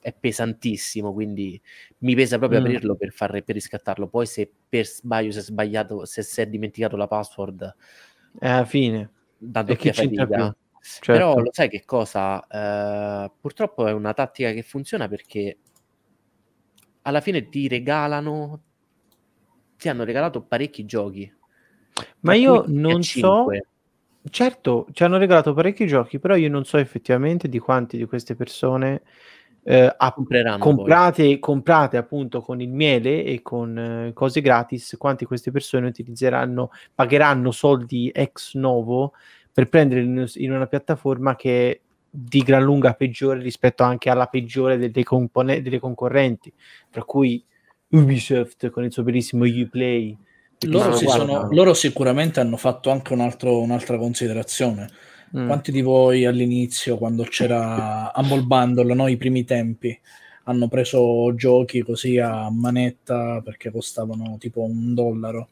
è pesantissimo, quindi mi pesa proprio Mm. aprirlo per, far, per riscattarlo. Poi se per sbaglio si è sbagliato, se si è dimenticato la password, eh, alla fine da doppia fatica. Certo. Però lo sai che cosa? Eh, purtroppo è una tattica che funziona perché alla fine ti regalano, ti hanno regalato parecchi giochi. Ma io non so. Certo, ci hanno regalato parecchi giochi, però io non so effettivamente di quanti di queste persone eh, compreranno comprate, comprate appunto con il miele e con eh, cose gratis, quanti queste persone utilizzeranno, pagheranno soldi ex novo per prendere in, in una piattaforma che è di gran lunga peggiore rispetto anche alla peggiore delle, compone- delle concorrenti, tra cui Ubisoft con il suo bellissimo Uplay. Loro, si sono- loro sicuramente hanno fatto anche un altro- un'altra considerazione. Mm. Quanti di voi all'inizio, quando c'era Humble Bundle, no, i primi tempi, hanno preso giochi così a manetta perché costavano tipo un dollaro?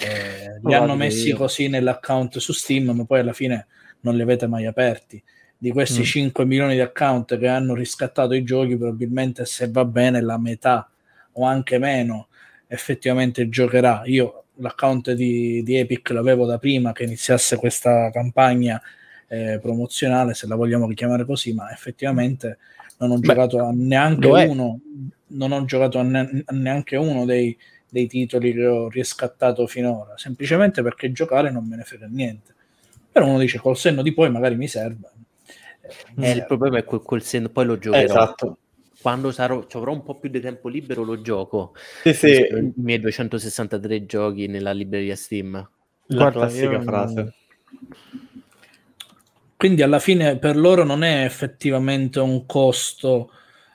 Eh, li hanno messi io. così nell'account su Steam, ma poi alla fine non li avete mai aperti. Di questi Mm. 5 milioni di account che hanno riscattato i giochi, probabilmente se va bene la metà o anche meno effettivamente giocherà. Io l'account di, di Epic l'avevo da prima che iniziasse questa campagna eh, promozionale, se la vogliamo chiamare così, ma effettivamente non ho Beh, giocato a neanche uno non ho giocato a, ne- a neanche uno dei, dei titoli che ho riscattato finora, semplicemente perché giocare non me ne frega niente. Però uno dice col senno di poi magari mi serve. Eh, il problema è quel, quel senno, poi lo giocherò. Esatto. Quando sarò, ci avrò un po' più di tempo libero lo gioco. Sì, sì, I miei 263 giochi nella libreria Steam. la Guarda, classica io- frase. Quindi alla fine per loro non è effettivamente un costo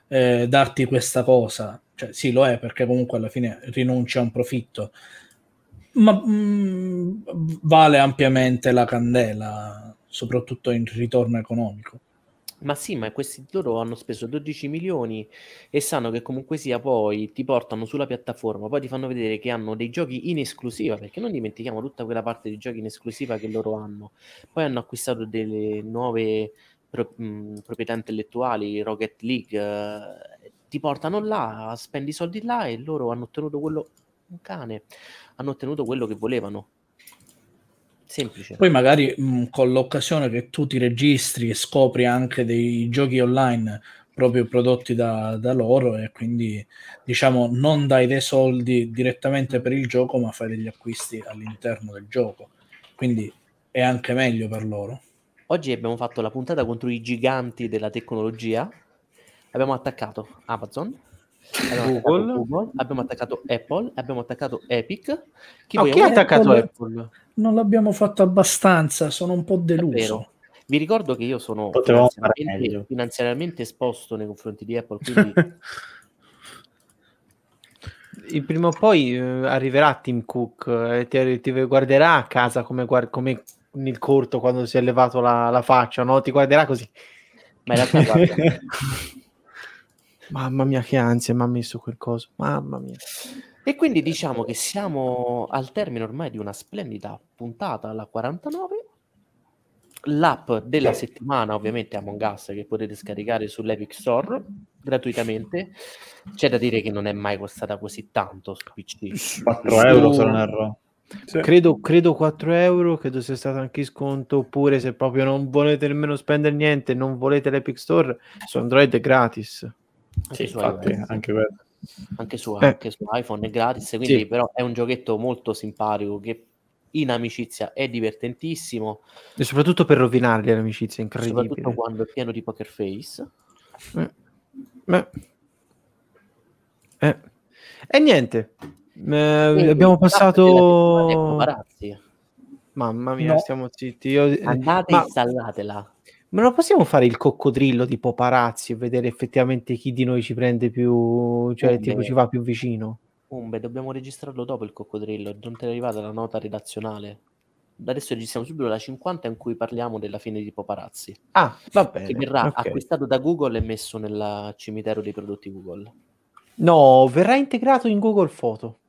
eh, darti questa cosa. Cioè, sì, lo è perché comunque alla fine rinuncia a un profitto, ma mm, vale ampiamente la candela, soprattutto in ritorno economico. Ma sì, ma questi loro hanno speso 12 milioni e sanno che comunque sia poi ti portano sulla piattaforma, poi ti fanno vedere che hanno dei giochi in esclusiva, perché non dimentichiamo tutta quella parte di giochi in esclusiva che loro hanno. Poi hanno acquistato delle nuove pro- mh, proprietà intellettuali, Rocket League, eh, ti portano là, spendi i soldi là e loro hanno ottenuto quello, un cane, hanno ottenuto quello che volevano. Semplice. Poi magari mh, con l'occasione che tu ti registri e scopri anche dei giochi online proprio prodotti da, da loro e quindi diciamo non dai dei soldi direttamente per il gioco ma fai degli acquisti all'interno del gioco. Quindi è anche meglio per loro. Oggi abbiamo fatto la puntata contro i giganti della tecnologia. Abbiamo attaccato Amazon, abbiamo Google. attaccato, Google, abbiamo attaccato Apple, abbiamo attaccato Epic. Chi Oh, chi ha attaccato Apple? Apple? Non l'abbiamo fatto abbastanza, sono un po' deluso. Vi ricordo che io sono finanziariamente, finanziariamente esposto nei confronti di Apple, quindi Il prima o poi eh, arriverà Tim Cook e ti, ti guarderà a casa come, guard- come nel corto quando si è levato la, la faccia, no? Ti guarderà così. ma in realtà guarda, Mamma mia, che ansia mi ha messo quel coso. Mamma mia. E quindi diciamo che siamo al termine ormai di una splendida puntata, la 49. L'app della settimana, ovviamente, è Among Us, che potete scaricare sull'Epic Store gratuitamente. C'è da dire che non è mai costata così tanto su PC. 4 euro se non erro. Sì. Credo, credo 4 euro, credo sia stato anche sconto, oppure se proprio non volete nemmeno spendere niente, non volete l'Epic Store, su Android è gratis. Anche Sì, infatti, iOS. anche quello. Anche su, Eh. anche su iPhone è gratis, quindi Sì. però è un giochetto molto simpatico che in amicizia è divertentissimo, E soprattutto per rovinarli l'amicizia, incredibile. soprattutto quando è pieno di poker face. Eh. Beh. Eh. E niente, Eh, Quindi, abbiamo passato... Mamma mia, No. stiamo zitti. Io... eh, Andate ma- e installatela. Ma non possiamo fare il coccodrillo di Poparazzi e vedere effettivamente chi di noi ci prende più, cioè Oh, tipo ci va più vicino? Umbe, dobbiamo registrarlo dopo il coccodrillo, non ti è arrivata la nota redazionale. Adesso registriamo subito la 50 in cui parliamo della fine di Paparazzi, Ah, va che bene. verrà ok. acquistato da Google e messo nel cimitero dei prodotti Google. No, verrà integrato in Google Foto.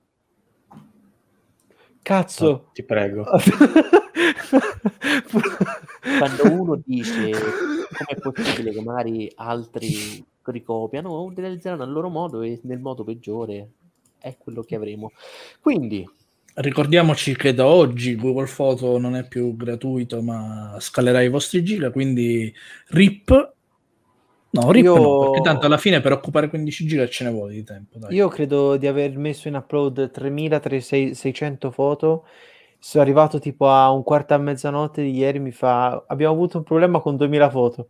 Cazzo. Ti prego. Quando uno dice com'è possibile che magari altri ricopiano, utilizzeranno al loro modo e nel modo peggiore è quello che avremo. Quindi, Ricordiamoci che da oggi Google Photo non è più gratuito, ma scalerà i vostri giga, quindi RIP. No, RIP Io- no, perché tanto alla fine per occupare 15 giga ce ne vuole di tempo. Dai. Io credo di aver messo in upload 3600 foto. Sono arrivato tipo a un quarto a mezzanotte di ieri. Mi fa abbiamo avuto un problema con 2000 foto.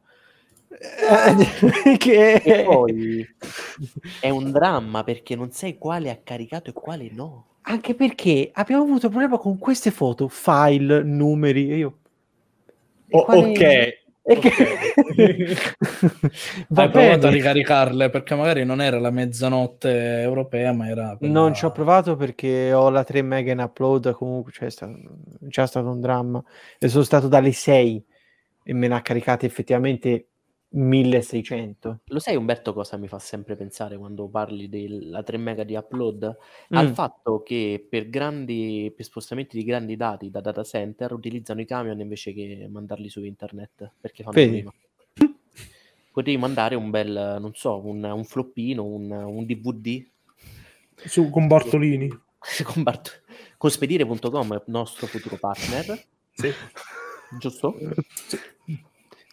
Che e poi è un dramma perché non sai quale ha caricato e quale no. anche perché abbiamo avuto un problema con queste foto, file, numeri. E io E Oh, quali- ok. E che... Hai provato a ricaricarle perché magari non era la mezzanotte europea, ma era. quella- Non ci ho provato perché ho la 3 mega in upload, comunque cioè, è stato, già stato un dramma. E sono stato dalle 6 e me ne ha caricate effettivamente 1600. Lo sai Umberto cosa mi fa sempre pensare quando parli della 3 mega di upload? Al Mm. fatto che per grandi per spostamenti di grandi dati da data center utilizzano i camion invece che mandarli su internet perché fanno Vedi? prima. Potevi mandare un bel, non so, un, un floppino, un, un DVD Su, con Bartolini. con, Bart- con spedire.com, il nostro futuro partner, Sì. giusto?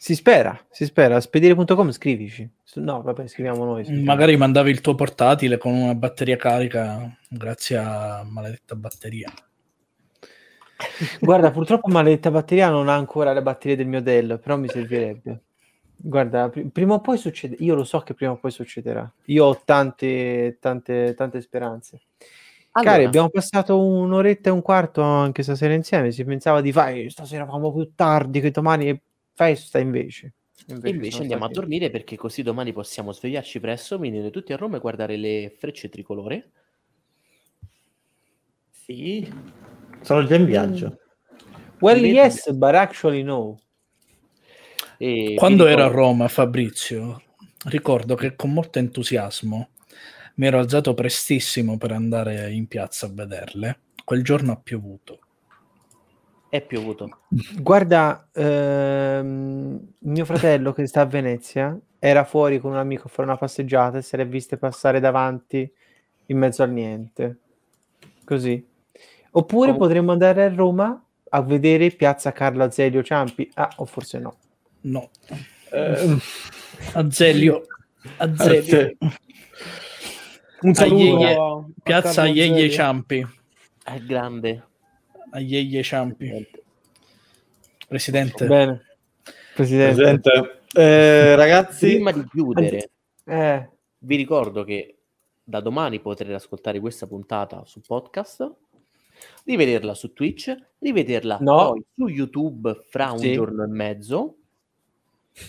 Si spera, si spera. Spedire.com scrivici. No, vabbè, scriviamo noi. scriviamo. Magari mandavi il tuo portatile con una batteria carica grazie a maledetta batteria. Guarda, purtroppo maledetta batteria non ha ancora le batterie del mio Dell, però mi servirebbe. Guarda, pri- prima o poi succede, io lo so che prima o poi succederà. Io ho tante, tante, tante speranze. Allora, Cari, abbiamo passato un'oretta e un quarto anche stasera insieme. Si pensava di fare stasera famo più tardi, che domani è festa invece. invece sono andiamo a stati- dormire perché così domani possiamo svegliarci presto, venire tutti a Roma e guardare le frecce tricolore. Sì. Sono già in viaggio. Well, Vedi? yes, but actually no. E Quando ero a ricordo- Roma, Fabrizio, ricordo che con molto entusiasmo mi ero alzato prestissimo per andare in piazza a vederle. Quel giorno ha piovuto. È piovuto. Guarda, ehm, mio fratello che sta a Venezia era fuori con un amico a fare una passeggiata e se le ha viste passare davanti in mezzo al niente. Così. Oppure Com- potremmo andare a Roma a vedere Piazza Carlo Azeglio Ciampi. Ah, o forse no. No, Eh, Azelio. Azelio. Un saluto Piazza Azeglio. Ciampi. È grande. Ieglie Ciampi. Presidente. Bene. Presidente. Presente. Eh, ragazzi, Prima di chiudere, Eh, vi ricordo che da domani potrete ascoltare questa puntata su podcast, rivederla su Twitch, rivederla No. poi su YouTube fra un Sì. giorno e mezzo,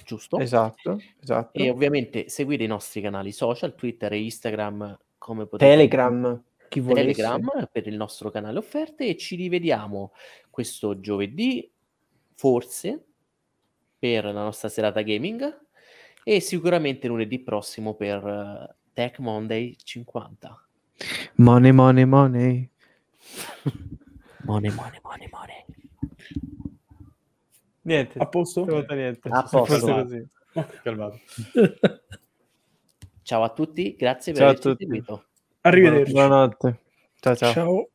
giusto? esatto, esatto. E ovviamente seguire i nostri canali social, Twitter e Instagram come potete Telegram, chi volesse. Telegram per il nostro canale offerte e ci rivediamo questo giovedì, forse, per la nostra serata gaming e sicuramente lunedì prossimo per eh, Tech Monday 50. Money, money, money. Money, money, money, money. Niente. A posto? niente. A posto. Ciao a tutti, grazie per Ciao averci seguito. Arrivederci. Buonanotte. Ciao ciao. Ciao.